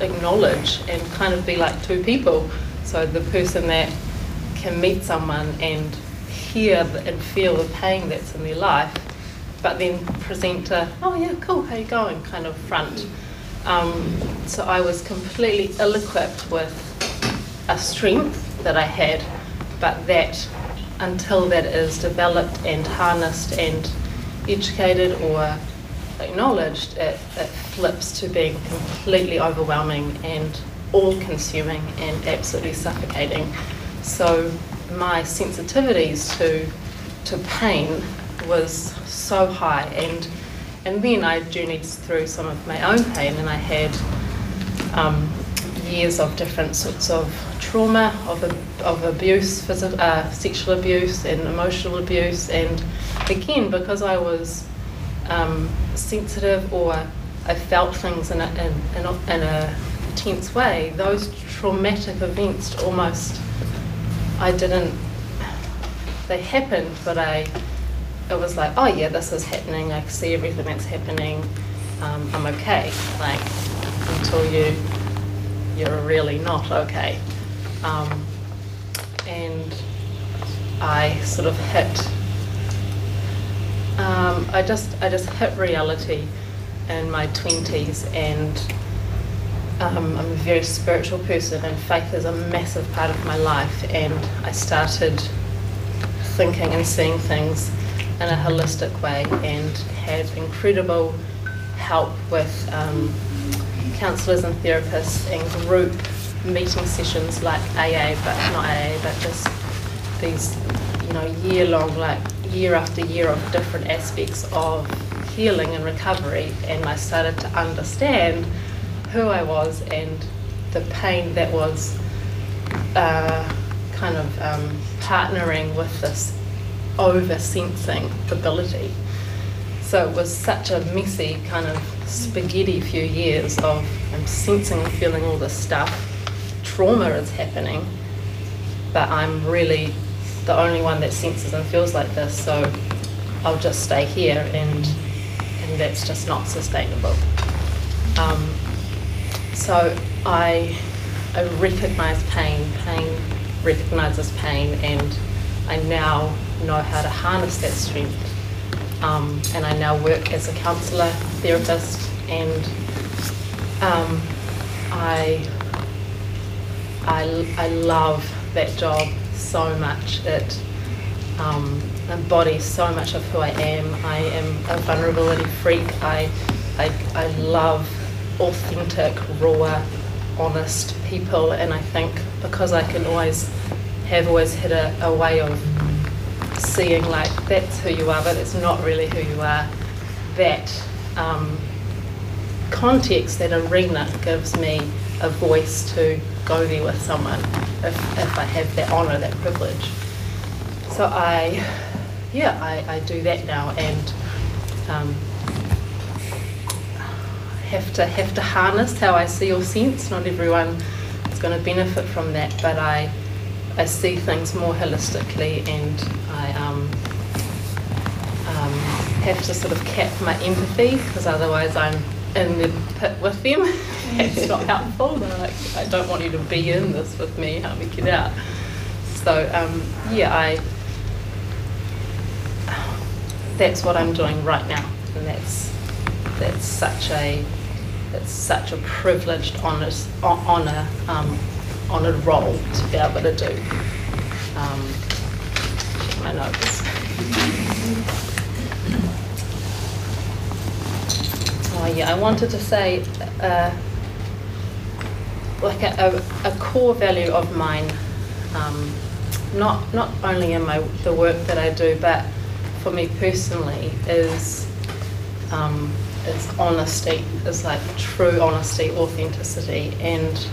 acknowledge and kind of be like two people. So the person that can meet someone and hear and feel the pain that's in their life, but then present a, oh yeah, cool, how you going, kind of front. Um, so I was completely ill-equipped with a strength that I had, but that until that is developed and harnessed and educated or acknowledged, it, it flips to being completely overwhelming and all consuming and absolutely suffocating. So my sensitivities to to pain was so high and and then I journeyed through some of my own pain and I had um, years of different sorts of trauma, of, of abuse, physical, uh, sexual abuse and emotional abuse and again because I was um, sensitive or I felt things in a, in, in, a, in a tense way, those traumatic events almost, I didn't, they happened, but I, it was like, oh yeah, this is happening, I see everything that's happening, um, I'm okay. Like, until you, you're really not okay. Um, and I sort of hit um, I just I just hit reality in my twenties, and um, I'm a very spiritual person, and faith is a massive part of my life. And I started thinking and seeing things in a holistic way, and had incredible help with um, counsellors and therapists and group meeting sessions like AA, but not AA, but just these you know year long like year after year of different aspects of healing and recovery, and I started to understand who I was and the pain that was uh, kind of um, partnering with this over sensing ability. So it was such a messy kind of spaghetti few years of I'm sensing and feeling all this stuff. Trauma is happening, but I'm really the only one that senses and feels like this, so I'll just stay here, and and that's just not sustainable. Um, so I I recognise pain. Pain recognises pain, and I now know how to harness that strength. Um, and I now work as a counsellor, therapist, and um, I, I I love that job so much. It um, embodies so much of who I am. I am a vulnerability freak. I, I, I love authentic, raw, honest people, and I think because I can always have always had a, a way of seeing like that's who you are, but it's not really who you are. That um, context, that arena gives me a voice to go there with someone if, if I have that honour, that privilege. So I, yeah, I, I do that now and um, have to have to harness how I see or sense. Not everyone is going to benefit from that, but I I see things more holistically and I um, um, have to sort of cap my empathy because otherwise I'm in the pit with them. it's not helpful. They're like, I don't want you to be in this with me. Help me get out. So um, yeah, I. That's what I'm doing right now, and that's that's such a it's such a privileged, honest, honor, um, honored role to be able to do. Um, my notes. Oh yeah, I wanted to say, uh, like a, a, a, core value of mine, um, not not only in my the work that I do, but for me personally, is um, is honesty, is like true honesty, authenticity, and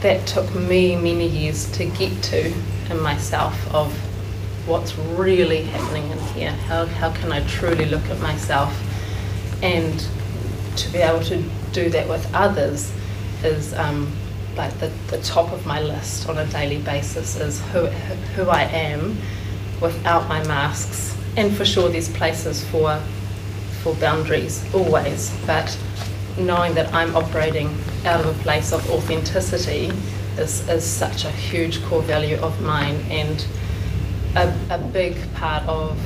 that took me many years to get to in myself of what's really happening in here. How how can I truly look at myself and to be able to do that with others is um, like the, the top of my list on a daily basis is who, who I am without my masks. And for sure, there's places for, for boundaries always, but knowing that I'm operating out of a place of authenticity is, is such a huge core value of mine and a, a big part of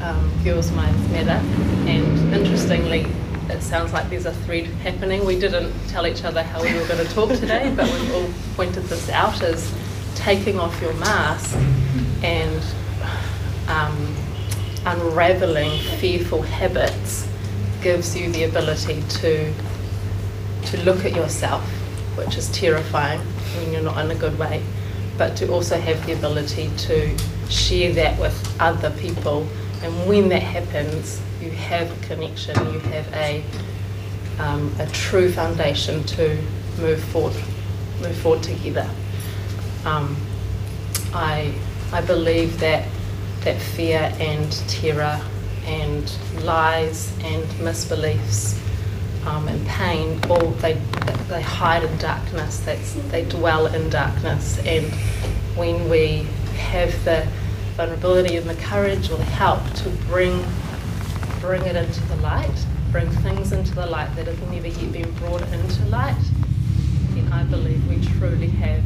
um, Girls Minds Matter. And interestingly, it sounds like there's a thread happening. We didn't tell each other how we were going to talk today, but we've all pointed this out as taking off your mask and um, unraveling fearful habits gives you the ability to to look at yourself, which is terrifying when you're not in a good way, but to also have the ability to share that with other people. And when that happens, you have a connection, you have a um, a true foundation to move forward, move forward together. Um, I I believe that that fear and terror and lies and misbeliefs um, and pain all they they hide in darkness. That's, they dwell in darkness, and when we have the vulnerability and the courage or the help to bring bring it into the light, bring things into the light that have never yet been brought into light, then I believe we truly have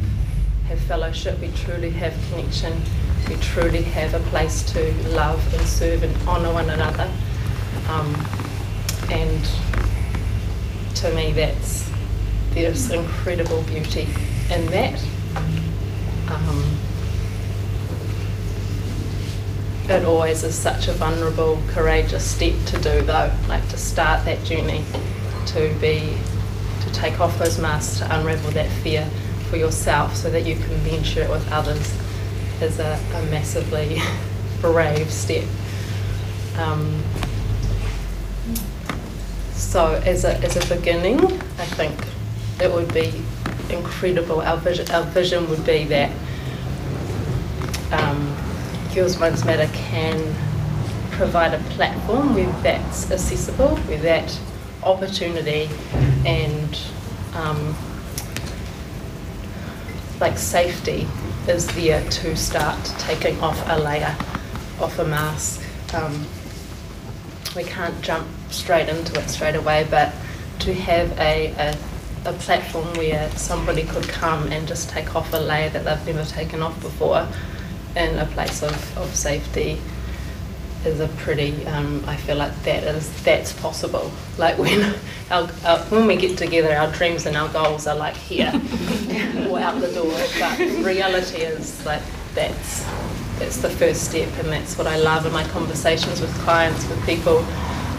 have fellowship, we truly have connection, we truly have a place to love and serve and honour one another. Um, and to me, that's there's incredible beauty in that. Um, it always is such a vulnerable, courageous step to do, though, like to start that journey, to be, to take off those masks, to unravel that fear for yourself, so that you can share it with others, is a, a massively brave step. Um, so, as a as a beginning, I think it would be incredible. Our vision, our vision would be that. Um, Girls Minds Matter can provide a platform where that's accessible, where that opportunity and um, like safety is there to start taking off a layer, off a mask. Um, we can't jump straight into it straight away, but to have a, a, a platform where somebody could come and just take off a layer that they've never taken off before in a place of, of safety is a pretty um, I feel like that is that's possible. Like when our, our, when we get together our dreams and our goals are like here or out the door. But reality is like that's that's the first step and that's what I love in my conversations with clients with people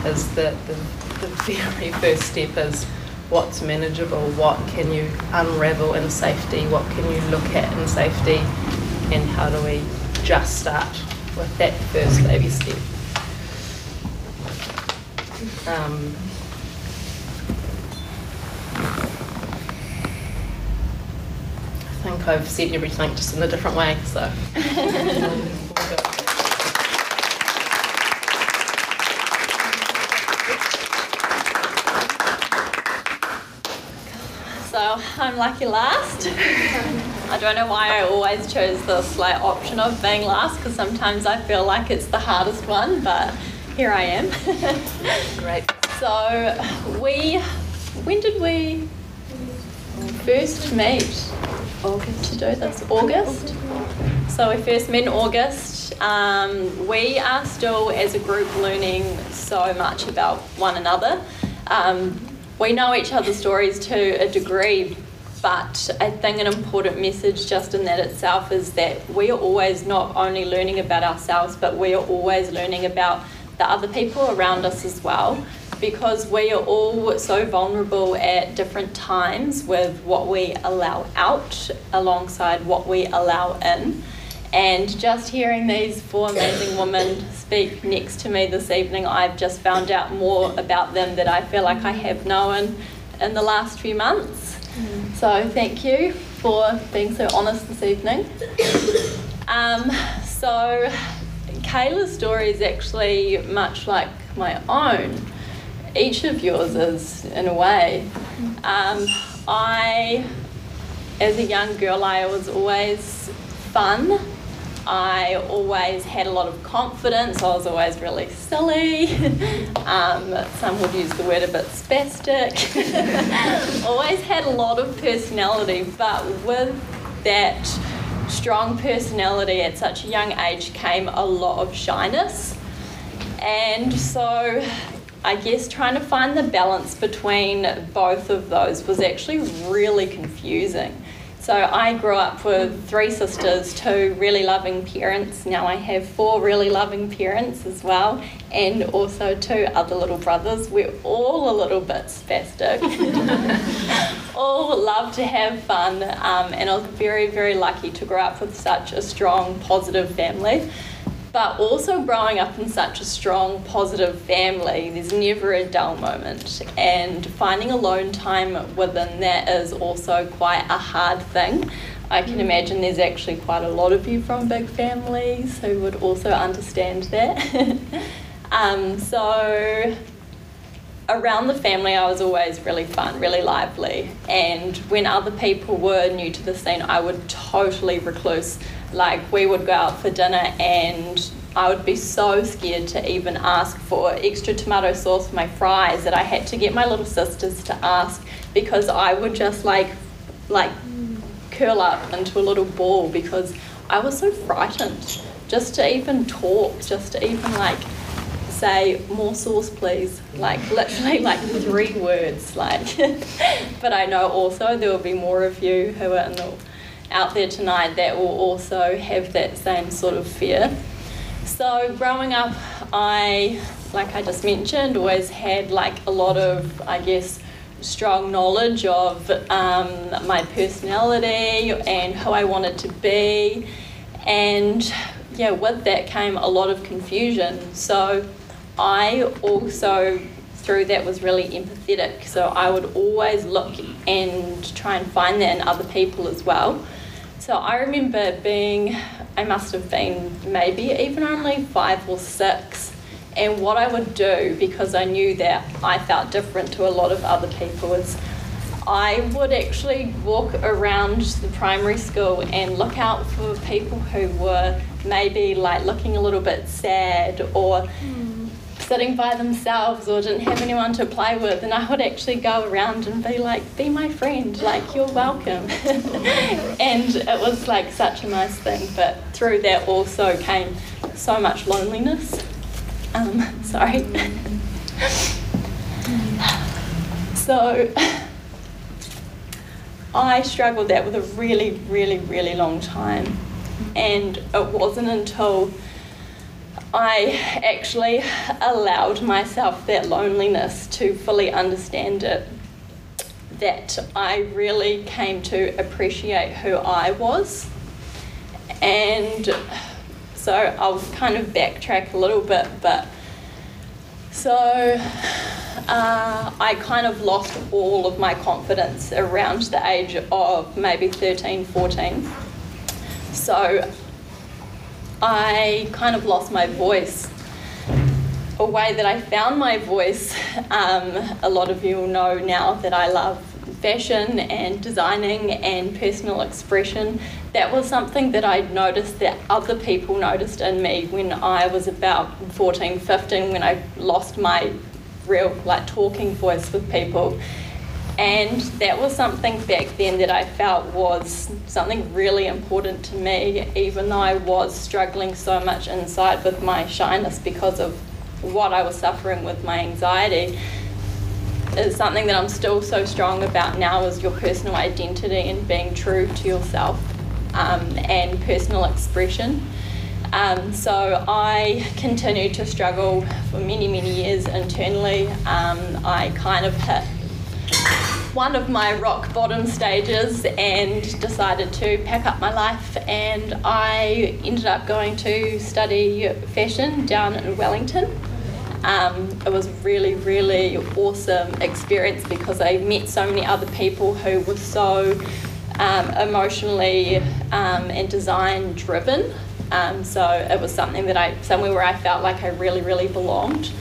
is that the, the very first step is what's manageable what can you unravel in safety what can you look at in safety and how do we just start with that first baby step. Um, I think I've said everything just in a different way, so. so I'm lucky last. I don't know why I always chose this like option of being last because sometimes I feel like it's the hardest one, but here I am. Great. So we, when did we first meet? August to do this. August. So we first met in August. Um, we are still, as a group, learning so much about one another. Um, we know each other's stories to a degree, but I think an important message just in that itself is that we are always not only learning about ourselves, but we are always learning about the other people around us as well. Because we are all so vulnerable at different times with what we allow out alongside what we allow in. And just hearing these four amazing women speak next to me this evening, I've just found out more about them that I feel like I have known in the last few months. So thank you for being so honest this evening. Um, so Kayla's story is actually much like my own. Each of yours is, in a way. Um, I, as a young girl, I was always fun. I always had a lot of confidence. I was always really silly. um, some would use the word a bit spastic. always had a lot of personality, but with that strong personality at such a young age came a lot of shyness. And so I guess trying to find the balance between both of those was actually really confusing So I grew up with three sisters, two really loving parents. Now I have four really loving parents as well, and also two other little brothers. We're all a little bit spastic. all love to have fun, um, and I was very, very lucky to grow up with such a strong, positive family but also growing up in such a strong, positive family, there's never a dull moment. And finding alone time within that is also quite a hard thing. I can imagine there's actually quite a lot of you from big families who would also understand that. um, so, around the family, I was always really fun, really lively. And when other people were new to the scene, I would totally recluse like we would go out for dinner and I would be so scared to even ask for extra tomato sauce for my fries that I had to get my little sisters to ask because I would just like like curl up into a little ball because I was so frightened just to even talk, just to even like say more sauce please. Like literally like three words like but I know also there will be more of you who are in the out there tonight that will also have that same sort of fear. So, growing up, I, like I just mentioned, always had like a lot of, I guess, strong knowledge of um, my personality and who I wanted to be. And yeah, with that came a lot of confusion. So, I also through that was really empathetic. So I would always look and try and find that in other people as well. So I remember being, I must have been maybe even only five or six. And what I would do, because I knew that I felt different to a lot of other people, is I would actually walk around the primary school and look out for people who were maybe like looking a little bit sad or mm sitting by themselves or didn't have anyone to play with and I would actually go around and be like be my friend like you're welcome. And it was like such a nice thing but through that also came so much loneliness. Um, sorry. So I struggled that with a really really really long time. And it wasn't until I actually allowed myself that loneliness to fully understand it, that I really came to appreciate who I was. And so I'll kind of backtrack a little bit, but so uh, I kind of lost all of my confidence around the age of maybe 13, 14. So I kind of lost my voice. A way that I found my voice, um, a lot of you will know now that I love fashion and designing and personal expression. That was something that I noticed that other people noticed in me when I was about 14, 15, when I lost my real like talking voice with people and that was something back then that I felt was something really important to me, even though I was struggling so much inside with my shyness because of what I was suffering with my anxiety. Is something that I'm still so strong about now is your personal identity and being true to yourself um, and personal expression. Um, so I continued to struggle for many, many years internally. Um, I kind of hit one of my rock bottom stages and decided to pack up my life and I ended up going to study fashion down in Wellington. Um, it was really, really awesome experience because I met so many other people who were so um, emotionally um, and design driven. Um, so it was something that I, somewhere where I felt like I really, really belonged.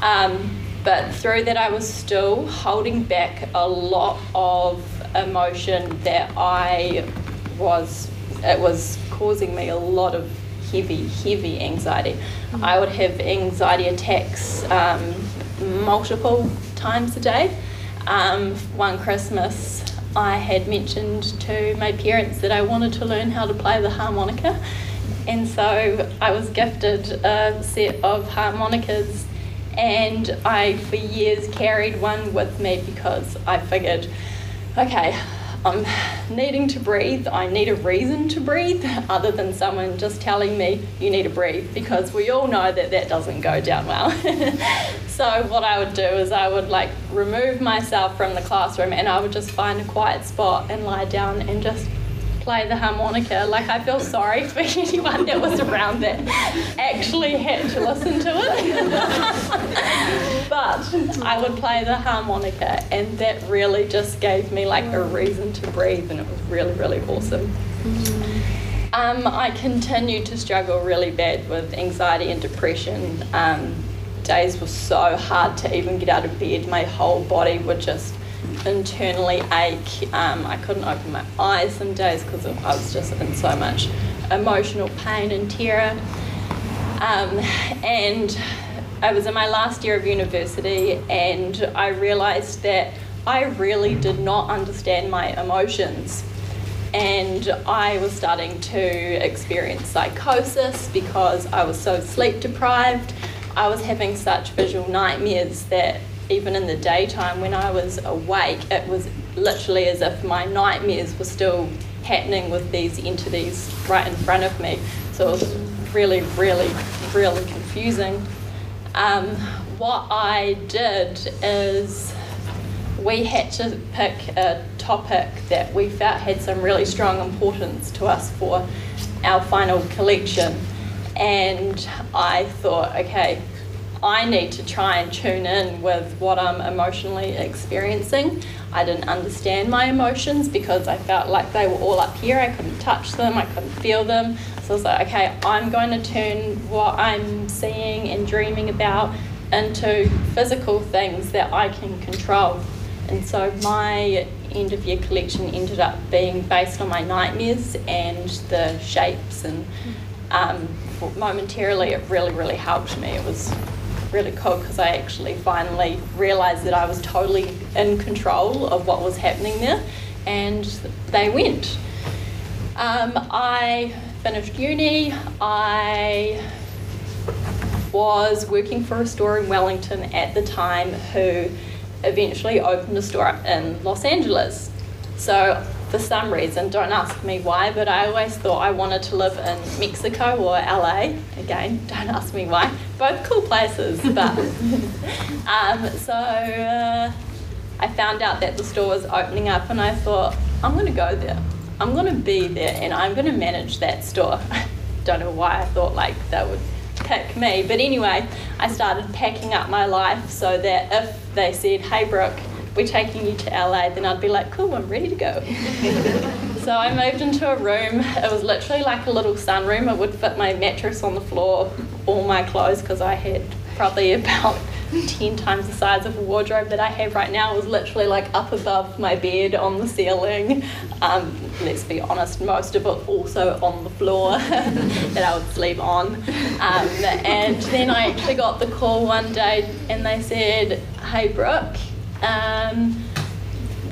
Um, but through that, I was still holding back a lot of emotion that I was, it was causing me a lot of heavy, heavy anxiety. Mm-hmm. I would have anxiety attacks um, multiple times a day. Um, one Christmas, I had mentioned to my parents that I wanted to learn how to play the harmonica, and so I was gifted a set of harmonicas and I for years carried one with me because I figured, okay, I'm needing to breathe. I need a reason to breathe other than someone just telling me you need to breathe because we all know that that doesn't go down well. so, what I would do is I would like remove myself from the classroom and I would just find a quiet spot and lie down and just play the harmonica. Like, I feel sorry for anyone that was around that actually had to listen to it. but I would play the harmonica, and that really just gave me like a reason to breathe, and it was really, really awesome. Um, I continued to struggle really bad with anxiety and depression. Um, days were so hard to even get out of bed. My whole body would just internally ache. Um, I couldn't open my eyes some days because I was just in so much emotional pain and terror. Um, and I was in my last year of university and I realised that I really did not understand my emotions. And I was starting to experience psychosis because I was so sleep deprived. I was having such visual nightmares that even in the daytime when I was awake, it was literally as if my nightmares were still happening with these entities right in front of me. So it was really, really, really confusing. Um, what I did is we had to pick a topic that we felt had some really strong importance to us for our final collection. And I thought, okay, I need to try and tune in with what I'm emotionally experiencing. I didn't understand my emotions because I felt like they were all up here. I couldn't touch them, I couldn't feel them. So I was like, okay, I'm going to turn what I'm seeing and dreaming about into physical things that I can control. And so my end of year collection ended up being based on my nightmares and the shapes and um, momentarily it really really helped me it was really cool because I actually finally realised that I was totally in control of what was happening there, and they went. Um, I finished uni. I was working for a store in Wellington at the time who eventually opened a store up in Los Angeles. So for some reason, don't ask me why, but I always thought I wanted to live in Mexico or LA. Again, don't ask me why. Both cool places, but. um, so uh, I found out that the store was opening up, and I thought, I'm going to go there. I'm going to be there, and I'm going to manage that store. don't know why I thought like that would pick me, but anyway, I started packing up my life so that if they said, hey, Brooke, we're taking you to LA, then I'd be like, cool, I'm ready to go. so I moved into a room. It was literally like a little sunroom. It would fit my mattress on the floor, all my clothes, because I had probably about 10 times the size of a wardrobe that I have right now. It was literally like up above my bed on the ceiling. Um, let's be honest, most of it also on the floor that I would sleep on. Um, and then I actually got the call one day and they said, Hey, Brooke, um,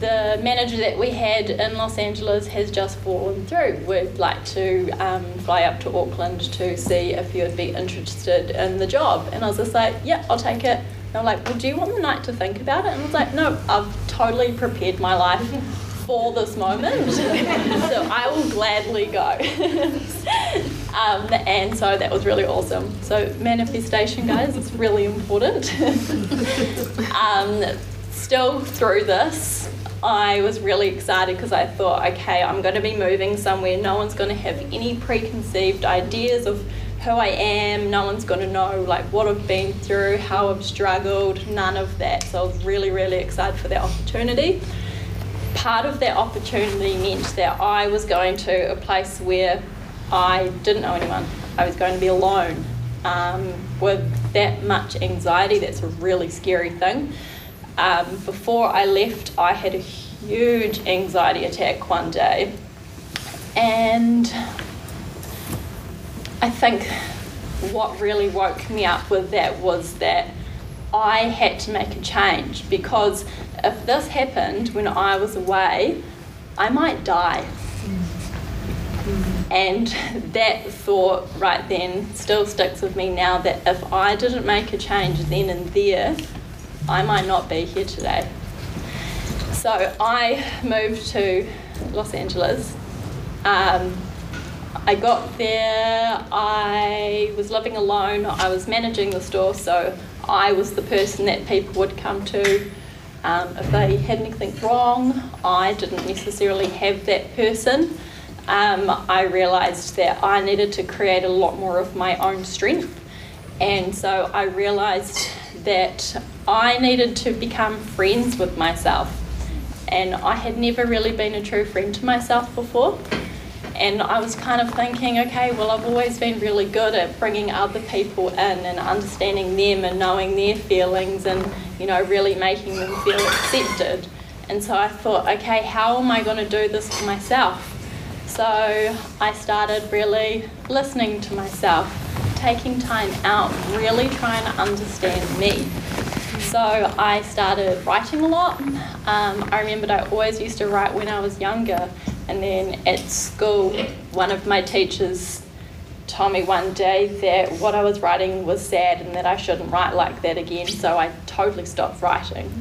the manager that we had in Los Angeles has just fallen through. We'd like to um, fly up to Auckland to see if you'd be interested in the job. And I was just like, yeah, I'll take it. And I'm like, well, do you want the night to think about it? And I was like, no, I've totally prepared my life for this moment. so I will gladly go. um, and so that was really awesome. So manifestation, guys, it's really important. um, still through this, I was really excited because I thought, okay, I'm going to be moving somewhere. No one's going to have any preconceived ideas of who I am. No one's going to know like what I've been through, how I've struggled, none of that. So I was really, really excited for that opportunity. Part of that opportunity meant that I was going to a place where I didn't know anyone. I was going to be alone. Um, with that much anxiety, that's a really scary thing. Um, before I left, I had a huge anxiety attack one day, and I think what really woke me up with that was that I had to make a change because if this happened when I was away, I might die. And that thought right then still sticks with me now that if I didn't make a change then and there, I might not be here today. so I moved to Los Angeles. Um, I got there, I was living alone, I was managing the store, so I was the person that people would come to um, if they had anything wrong. I didn't necessarily have that person. Um, I realised that I needed to create a lot more of my own strength, and so I realised that I needed to become friends with myself. And I had never really been a true friend to myself before. And I was kind of thinking, okay, well, I've always been really good at bringing other people in and understanding them and knowing their feelings and, you know, really making them feel accepted. And so I thought, okay, how am I going to do this for myself? So I started really listening to myself, taking time out, really trying to understand me. So I started writing a lot. Um, I remembered I always used to write when I was younger, and then at school, one of my teachers told me one day that what I was writing was sad and that I shouldn't write like that again, so I totally stopped writing.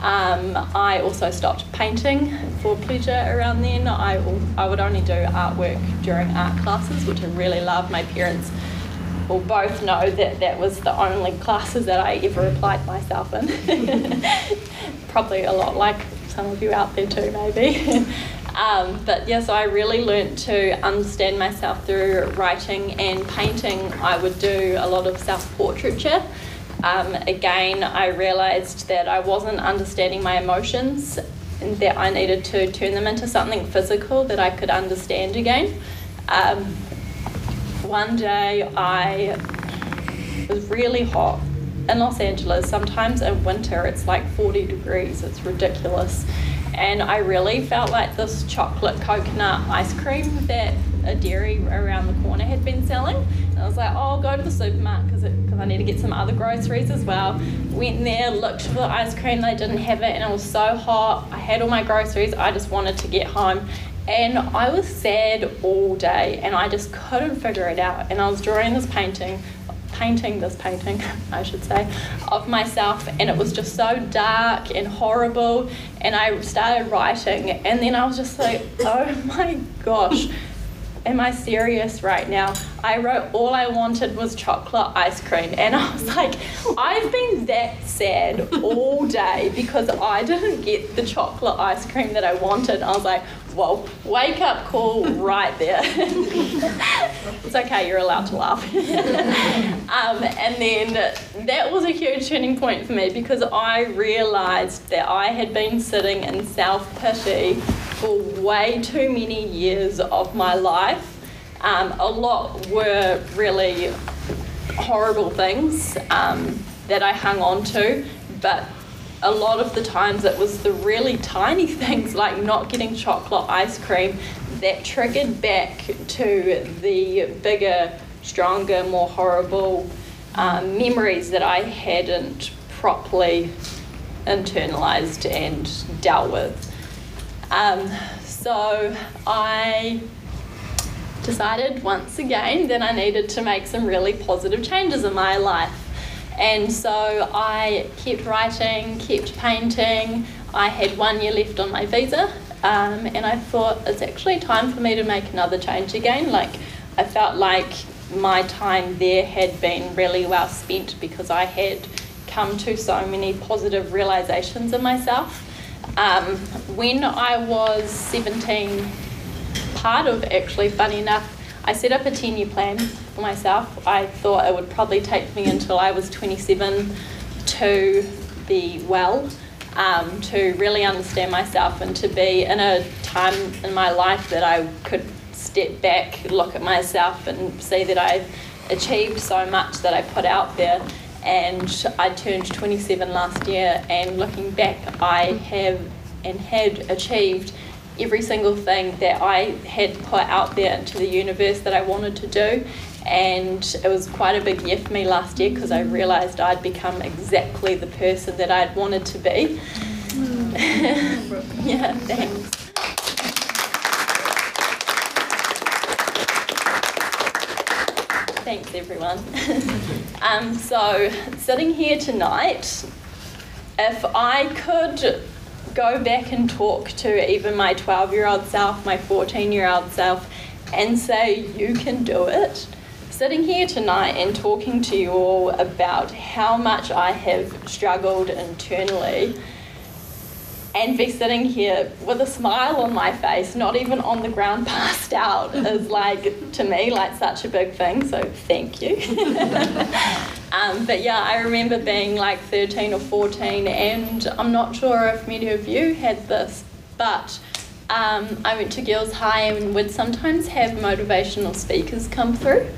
Um, I also stopped painting for pleasure around then. I, I would only do artwork during art classes, which I really loved. My parents will both know that that was the only classes that I ever applied myself in. Probably a lot like some of you out there too, maybe. um, but yeah, so I really learnt to understand myself through writing and painting. I would do a lot of self portraiture. Um, again, I realised that I wasn't understanding my emotions and that I needed to turn them into something physical that I could understand again. Um, one day I was really hot in Los Angeles. Sometimes in winter it's like 40 degrees, it's ridiculous. And I really felt like this chocolate coconut ice cream that a dairy around the corner had been selling. And I was like, oh, I'll go to the supermarket because I need to get some other groceries as well. Went there, looked for the ice cream, they didn't have it, and it was so hot. I had all my groceries, I just wanted to get home. And I was sad all day and I just couldn't figure it out. And I was drawing this painting, painting this painting, I should say, of myself. And it was just so dark and horrible. And I started writing. And then I was just like, oh my gosh am I serious right now? I wrote all I wanted was chocolate ice cream. And I was like, I've been that sad all day because I didn't get the chocolate ice cream that I wanted. I was like, whoa, wake up call right there. it's okay, you're allowed to laugh. um, and then that was a huge turning point for me because I realised that I had been sitting in self pity for way too many years of my life. Um, a lot were really horrible things um, that I hung on to, but a lot of the times it was the really tiny things like not getting chocolate ice cream that triggered back to the bigger, stronger, more horrible um, memories that I hadn't properly internalized and dealt with. Um, so I decided once again that I needed to make some really positive changes in my life. And so I kept writing, kept painting. I had one year left on my visa, um, and I thought it's actually time for me to make another change again. Like, I felt like my time there had been really well spent because I had come to so many positive realizations in myself. Um, when I was 17, part of actually, funny enough, I set up a 10 year plan for myself. I thought it would probably take me until I was 27 to be well, um, to really understand myself, and to be in a time in my life that I could step back, look at myself, and see that I've achieved so much that I put out there and I turned 27 last year and looking back I have and had achieved every single thing that I had put out there into the universe that I wanted to do and it was quite a big year for me last year because I realised I'd become exactly the person that I'd wanted to be. yeah, thanks. Thanks, everyone. um, so, sitting here tonight, if I could go back and talk to even my 12 year old self, my 14 year old self, and say, You can do it. Sitting here tonight and talking to you all about how much I have struggled internally and be sitting here with a smile on my face, not even on the ground passed out, is like to me like such a big thing. So thank you. um, but yeah, I remember being like 13 or 14, and I'm not sure if many of you had this, but um, I went to Girls High and would sometimes have motivational speakers come through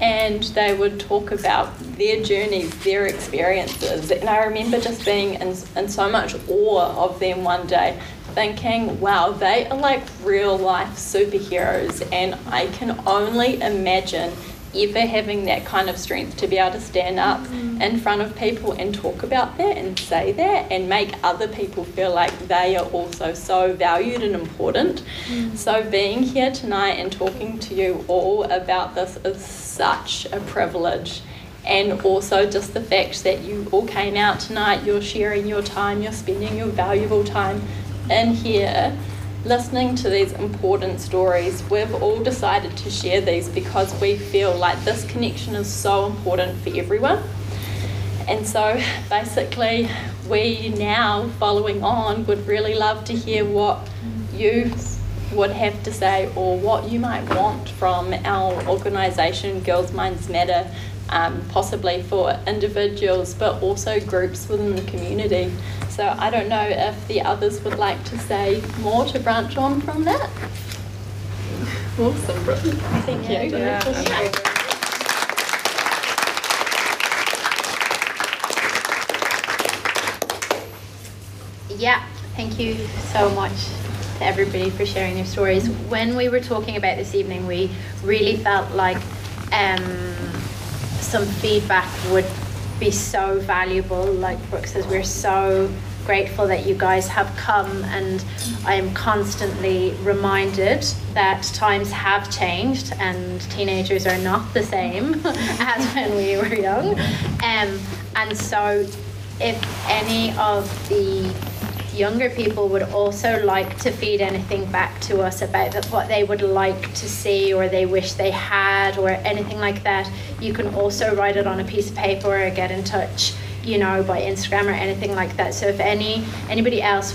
and they would talk about their journeys, their experiences. And I remember just being in, in so much awe of them one day, thinking, wow, they are like real life superheroes. And I can only imagine ever having that kind of strength to be able to stand up mm. in front of people and talk about that and say that and make other people feel like they are also so valued and important. Mm. So, being here tonight and talking to you all about this is such a privilege. And also, just the fact that you all came out tonight, you're sharing your time, you're spending your valuable time in here listening to these important stories, we've all decided to share these because we feel like this connection is so important for everyone. And so basically, we now, following on, would really love to hear what you would have to say or what you might want from our organisation, Girls Minds Matter, um, possibly for individuals but also groups within the community. So I don't know if the others would like to say more to branch on from that. Awesome, Thank you. Yeah, yeah, thank you so much to everybody for sharing their stories. When we were talking about this evening, we really felt like um, some feedback would be so valuable. Like Brooke says, we're so grateful that you guys have come, and I am constantly reminded that times have changed and teenagers are not the same as when we were young. Um, and so, if any of the younger people would also like to feed anything back to us about what they would like to see or they wish they had or anything like that, you can also write it on a piece of paper or get in touch, you know, by Instagram or anything like that. So if any anybody else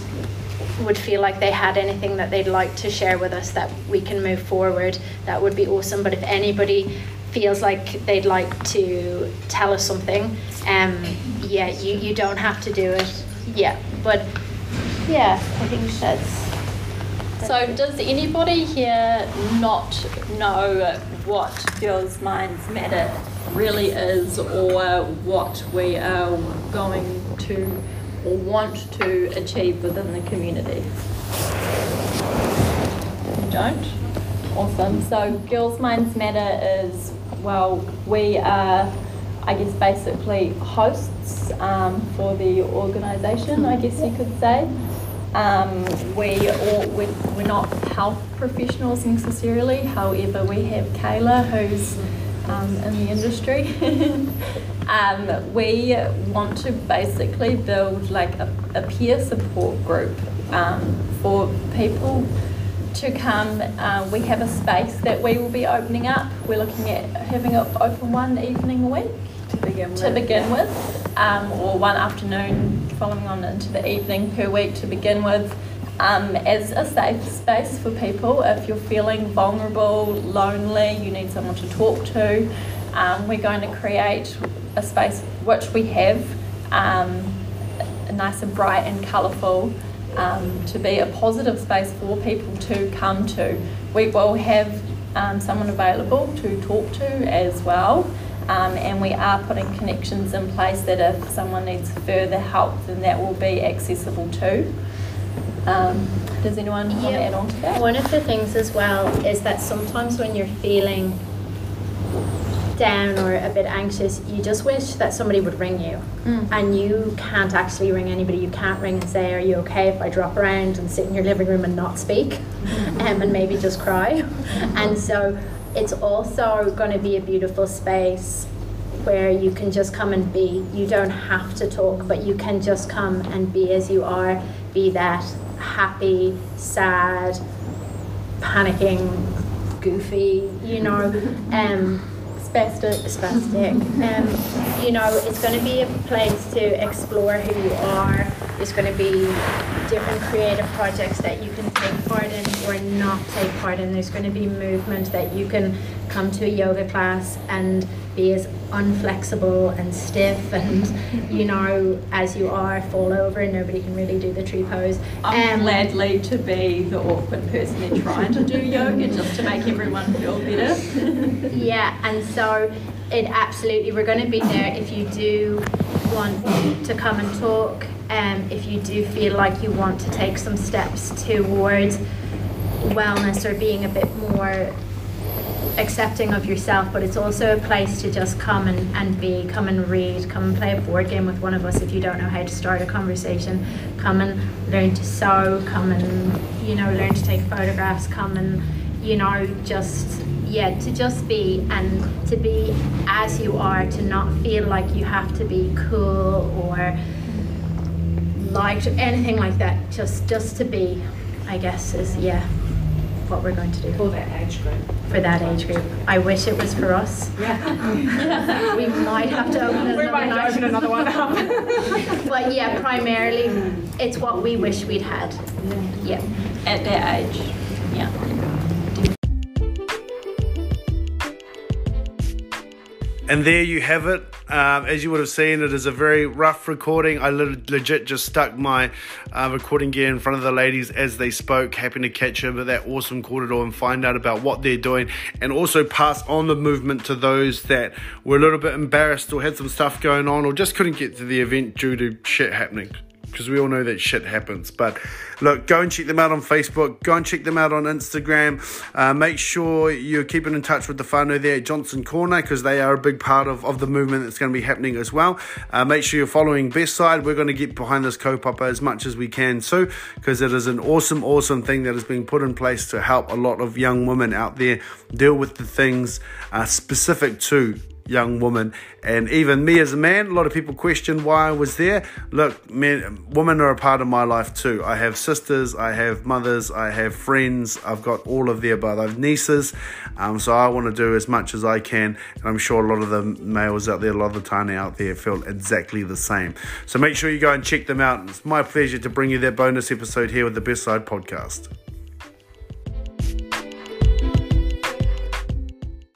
would feel like they had anything that they'd like to share with us that we can move forward, that would be awesome. But if anybody feels like they'd like to tell us something, um, yeah, you, you don't have to do it. Yeah, but yeah, I think that's. So, does anybody here not know what Girls Minds Matter really is, or what we are going to or want to achieve within the community? You don't? Awesome. So, Girls Minds Matter is, well, we are, I guess, basically hosts um, for the organisation, I guess you could say. Um, we all, we're, we're not health professionals necessarily, however, we have Kayla who's um, in the industry. um, we want to basically build like a, a peer support group um, for people to come. Uh, we have a space that we will be opening up. We're looking at having an open one evening a week to begin with. To begin with, um, or one afternoon following on into the evening per week to begin with. Um, as a safe space for people. If you're feeling vulnerable, lonely, you need someone to talk to, um, we're going to create a space which we have um, nice and bright and colourful um, to be a positive space for people to come to. We will have um, someone available to talk to as well. Um, and we are putting connections in place that if someone needs further help, then that will be accessible too. Um, does anyone want to add on to that? One of the things as well is that sometimes when you're feeling down or a bit anxious, you just wish that somebody would ring you. Mm. And you can't actually ring anybody. You can't ring and say, Are you okay if I drop around and sit in your living room and not speak mm-hmm. um, and maybe just cry? Mm-hmm. And so it's also going to be a beautiful space where you can just come and be. You don't have to talk, but you can just come and be as you are. be that happy, sad, panicking, goofy, you know, um, Spastic. spastic. Um, you know, it's going to be a place to explore who you are. There's going to be different creative projects that you can take part in or not take part in. There's going to be movement that you can come to a yoga class and be as unflexible and stiff and you know as you are fall over and nobody can really do the tree pose I'm Um, gladly to be the awkward person there trying to do yoga just to make everyone feel better. Yeah, and so it absolutely, we're going to be there if you do want to come and talk, um, if you do feel like you want to take some steps towards wellness or being a bit more accepting of yourself, but it's also a place to just come and, and be, come and read, come and play a board game with one of us if you don't know how to start a conversation, come and learn to sew, come and, you know, learn to take photographs, come and, you know, just, yeah, to just be and to be as you are, to not feel like you have to be cool or liked or anything like that, just, just to be, I guess, is, yeah, what we're going to do For that age group. for that age group. I wish it was for us. Yeah. We might have to open We another might open another one up. But yeah, primarily it's what we wish we'd had. Yeah. At that age, yeah. And there you have it. Um, as you would have seen, it is a very rough recording. I legit just stuck my uh, recording gear in front of the ladies as they spoke, happy to catch with that awesome korero and find out about what they're doing, and also pass on the movement to those that were a little bit embarrassed or had some stuff going on or just couldn't get to the event due to shit happening because we all know that shit happens. But look, go and check them out on Facebook. Go and check them out on Instagram. Uh, make sure you're keeping in touch with the whānau there at Johnson Corner because they are a big part of, of the movement that's going to be happening as well. Uh, make sure you're following Best Side. We're going to get behind this kaupapa as much as we can too because it is an awesome, awesome thing that is being put in place to help a lot of young women out there deal with the things uh, specific to young woman. And even me as a man a lot of people question why i was there. Look men women are a part of my life too. I have sisters i have mothers i have friends. I've got all of the above. I have nieces. Um, so i want to do as much as i can. And i'm sure a lot of the males out there a lot of the tāne out there feel exactly the same. So make sure you go and check them out. It's my pleasure to bring you that bonus episode here with the best side podcast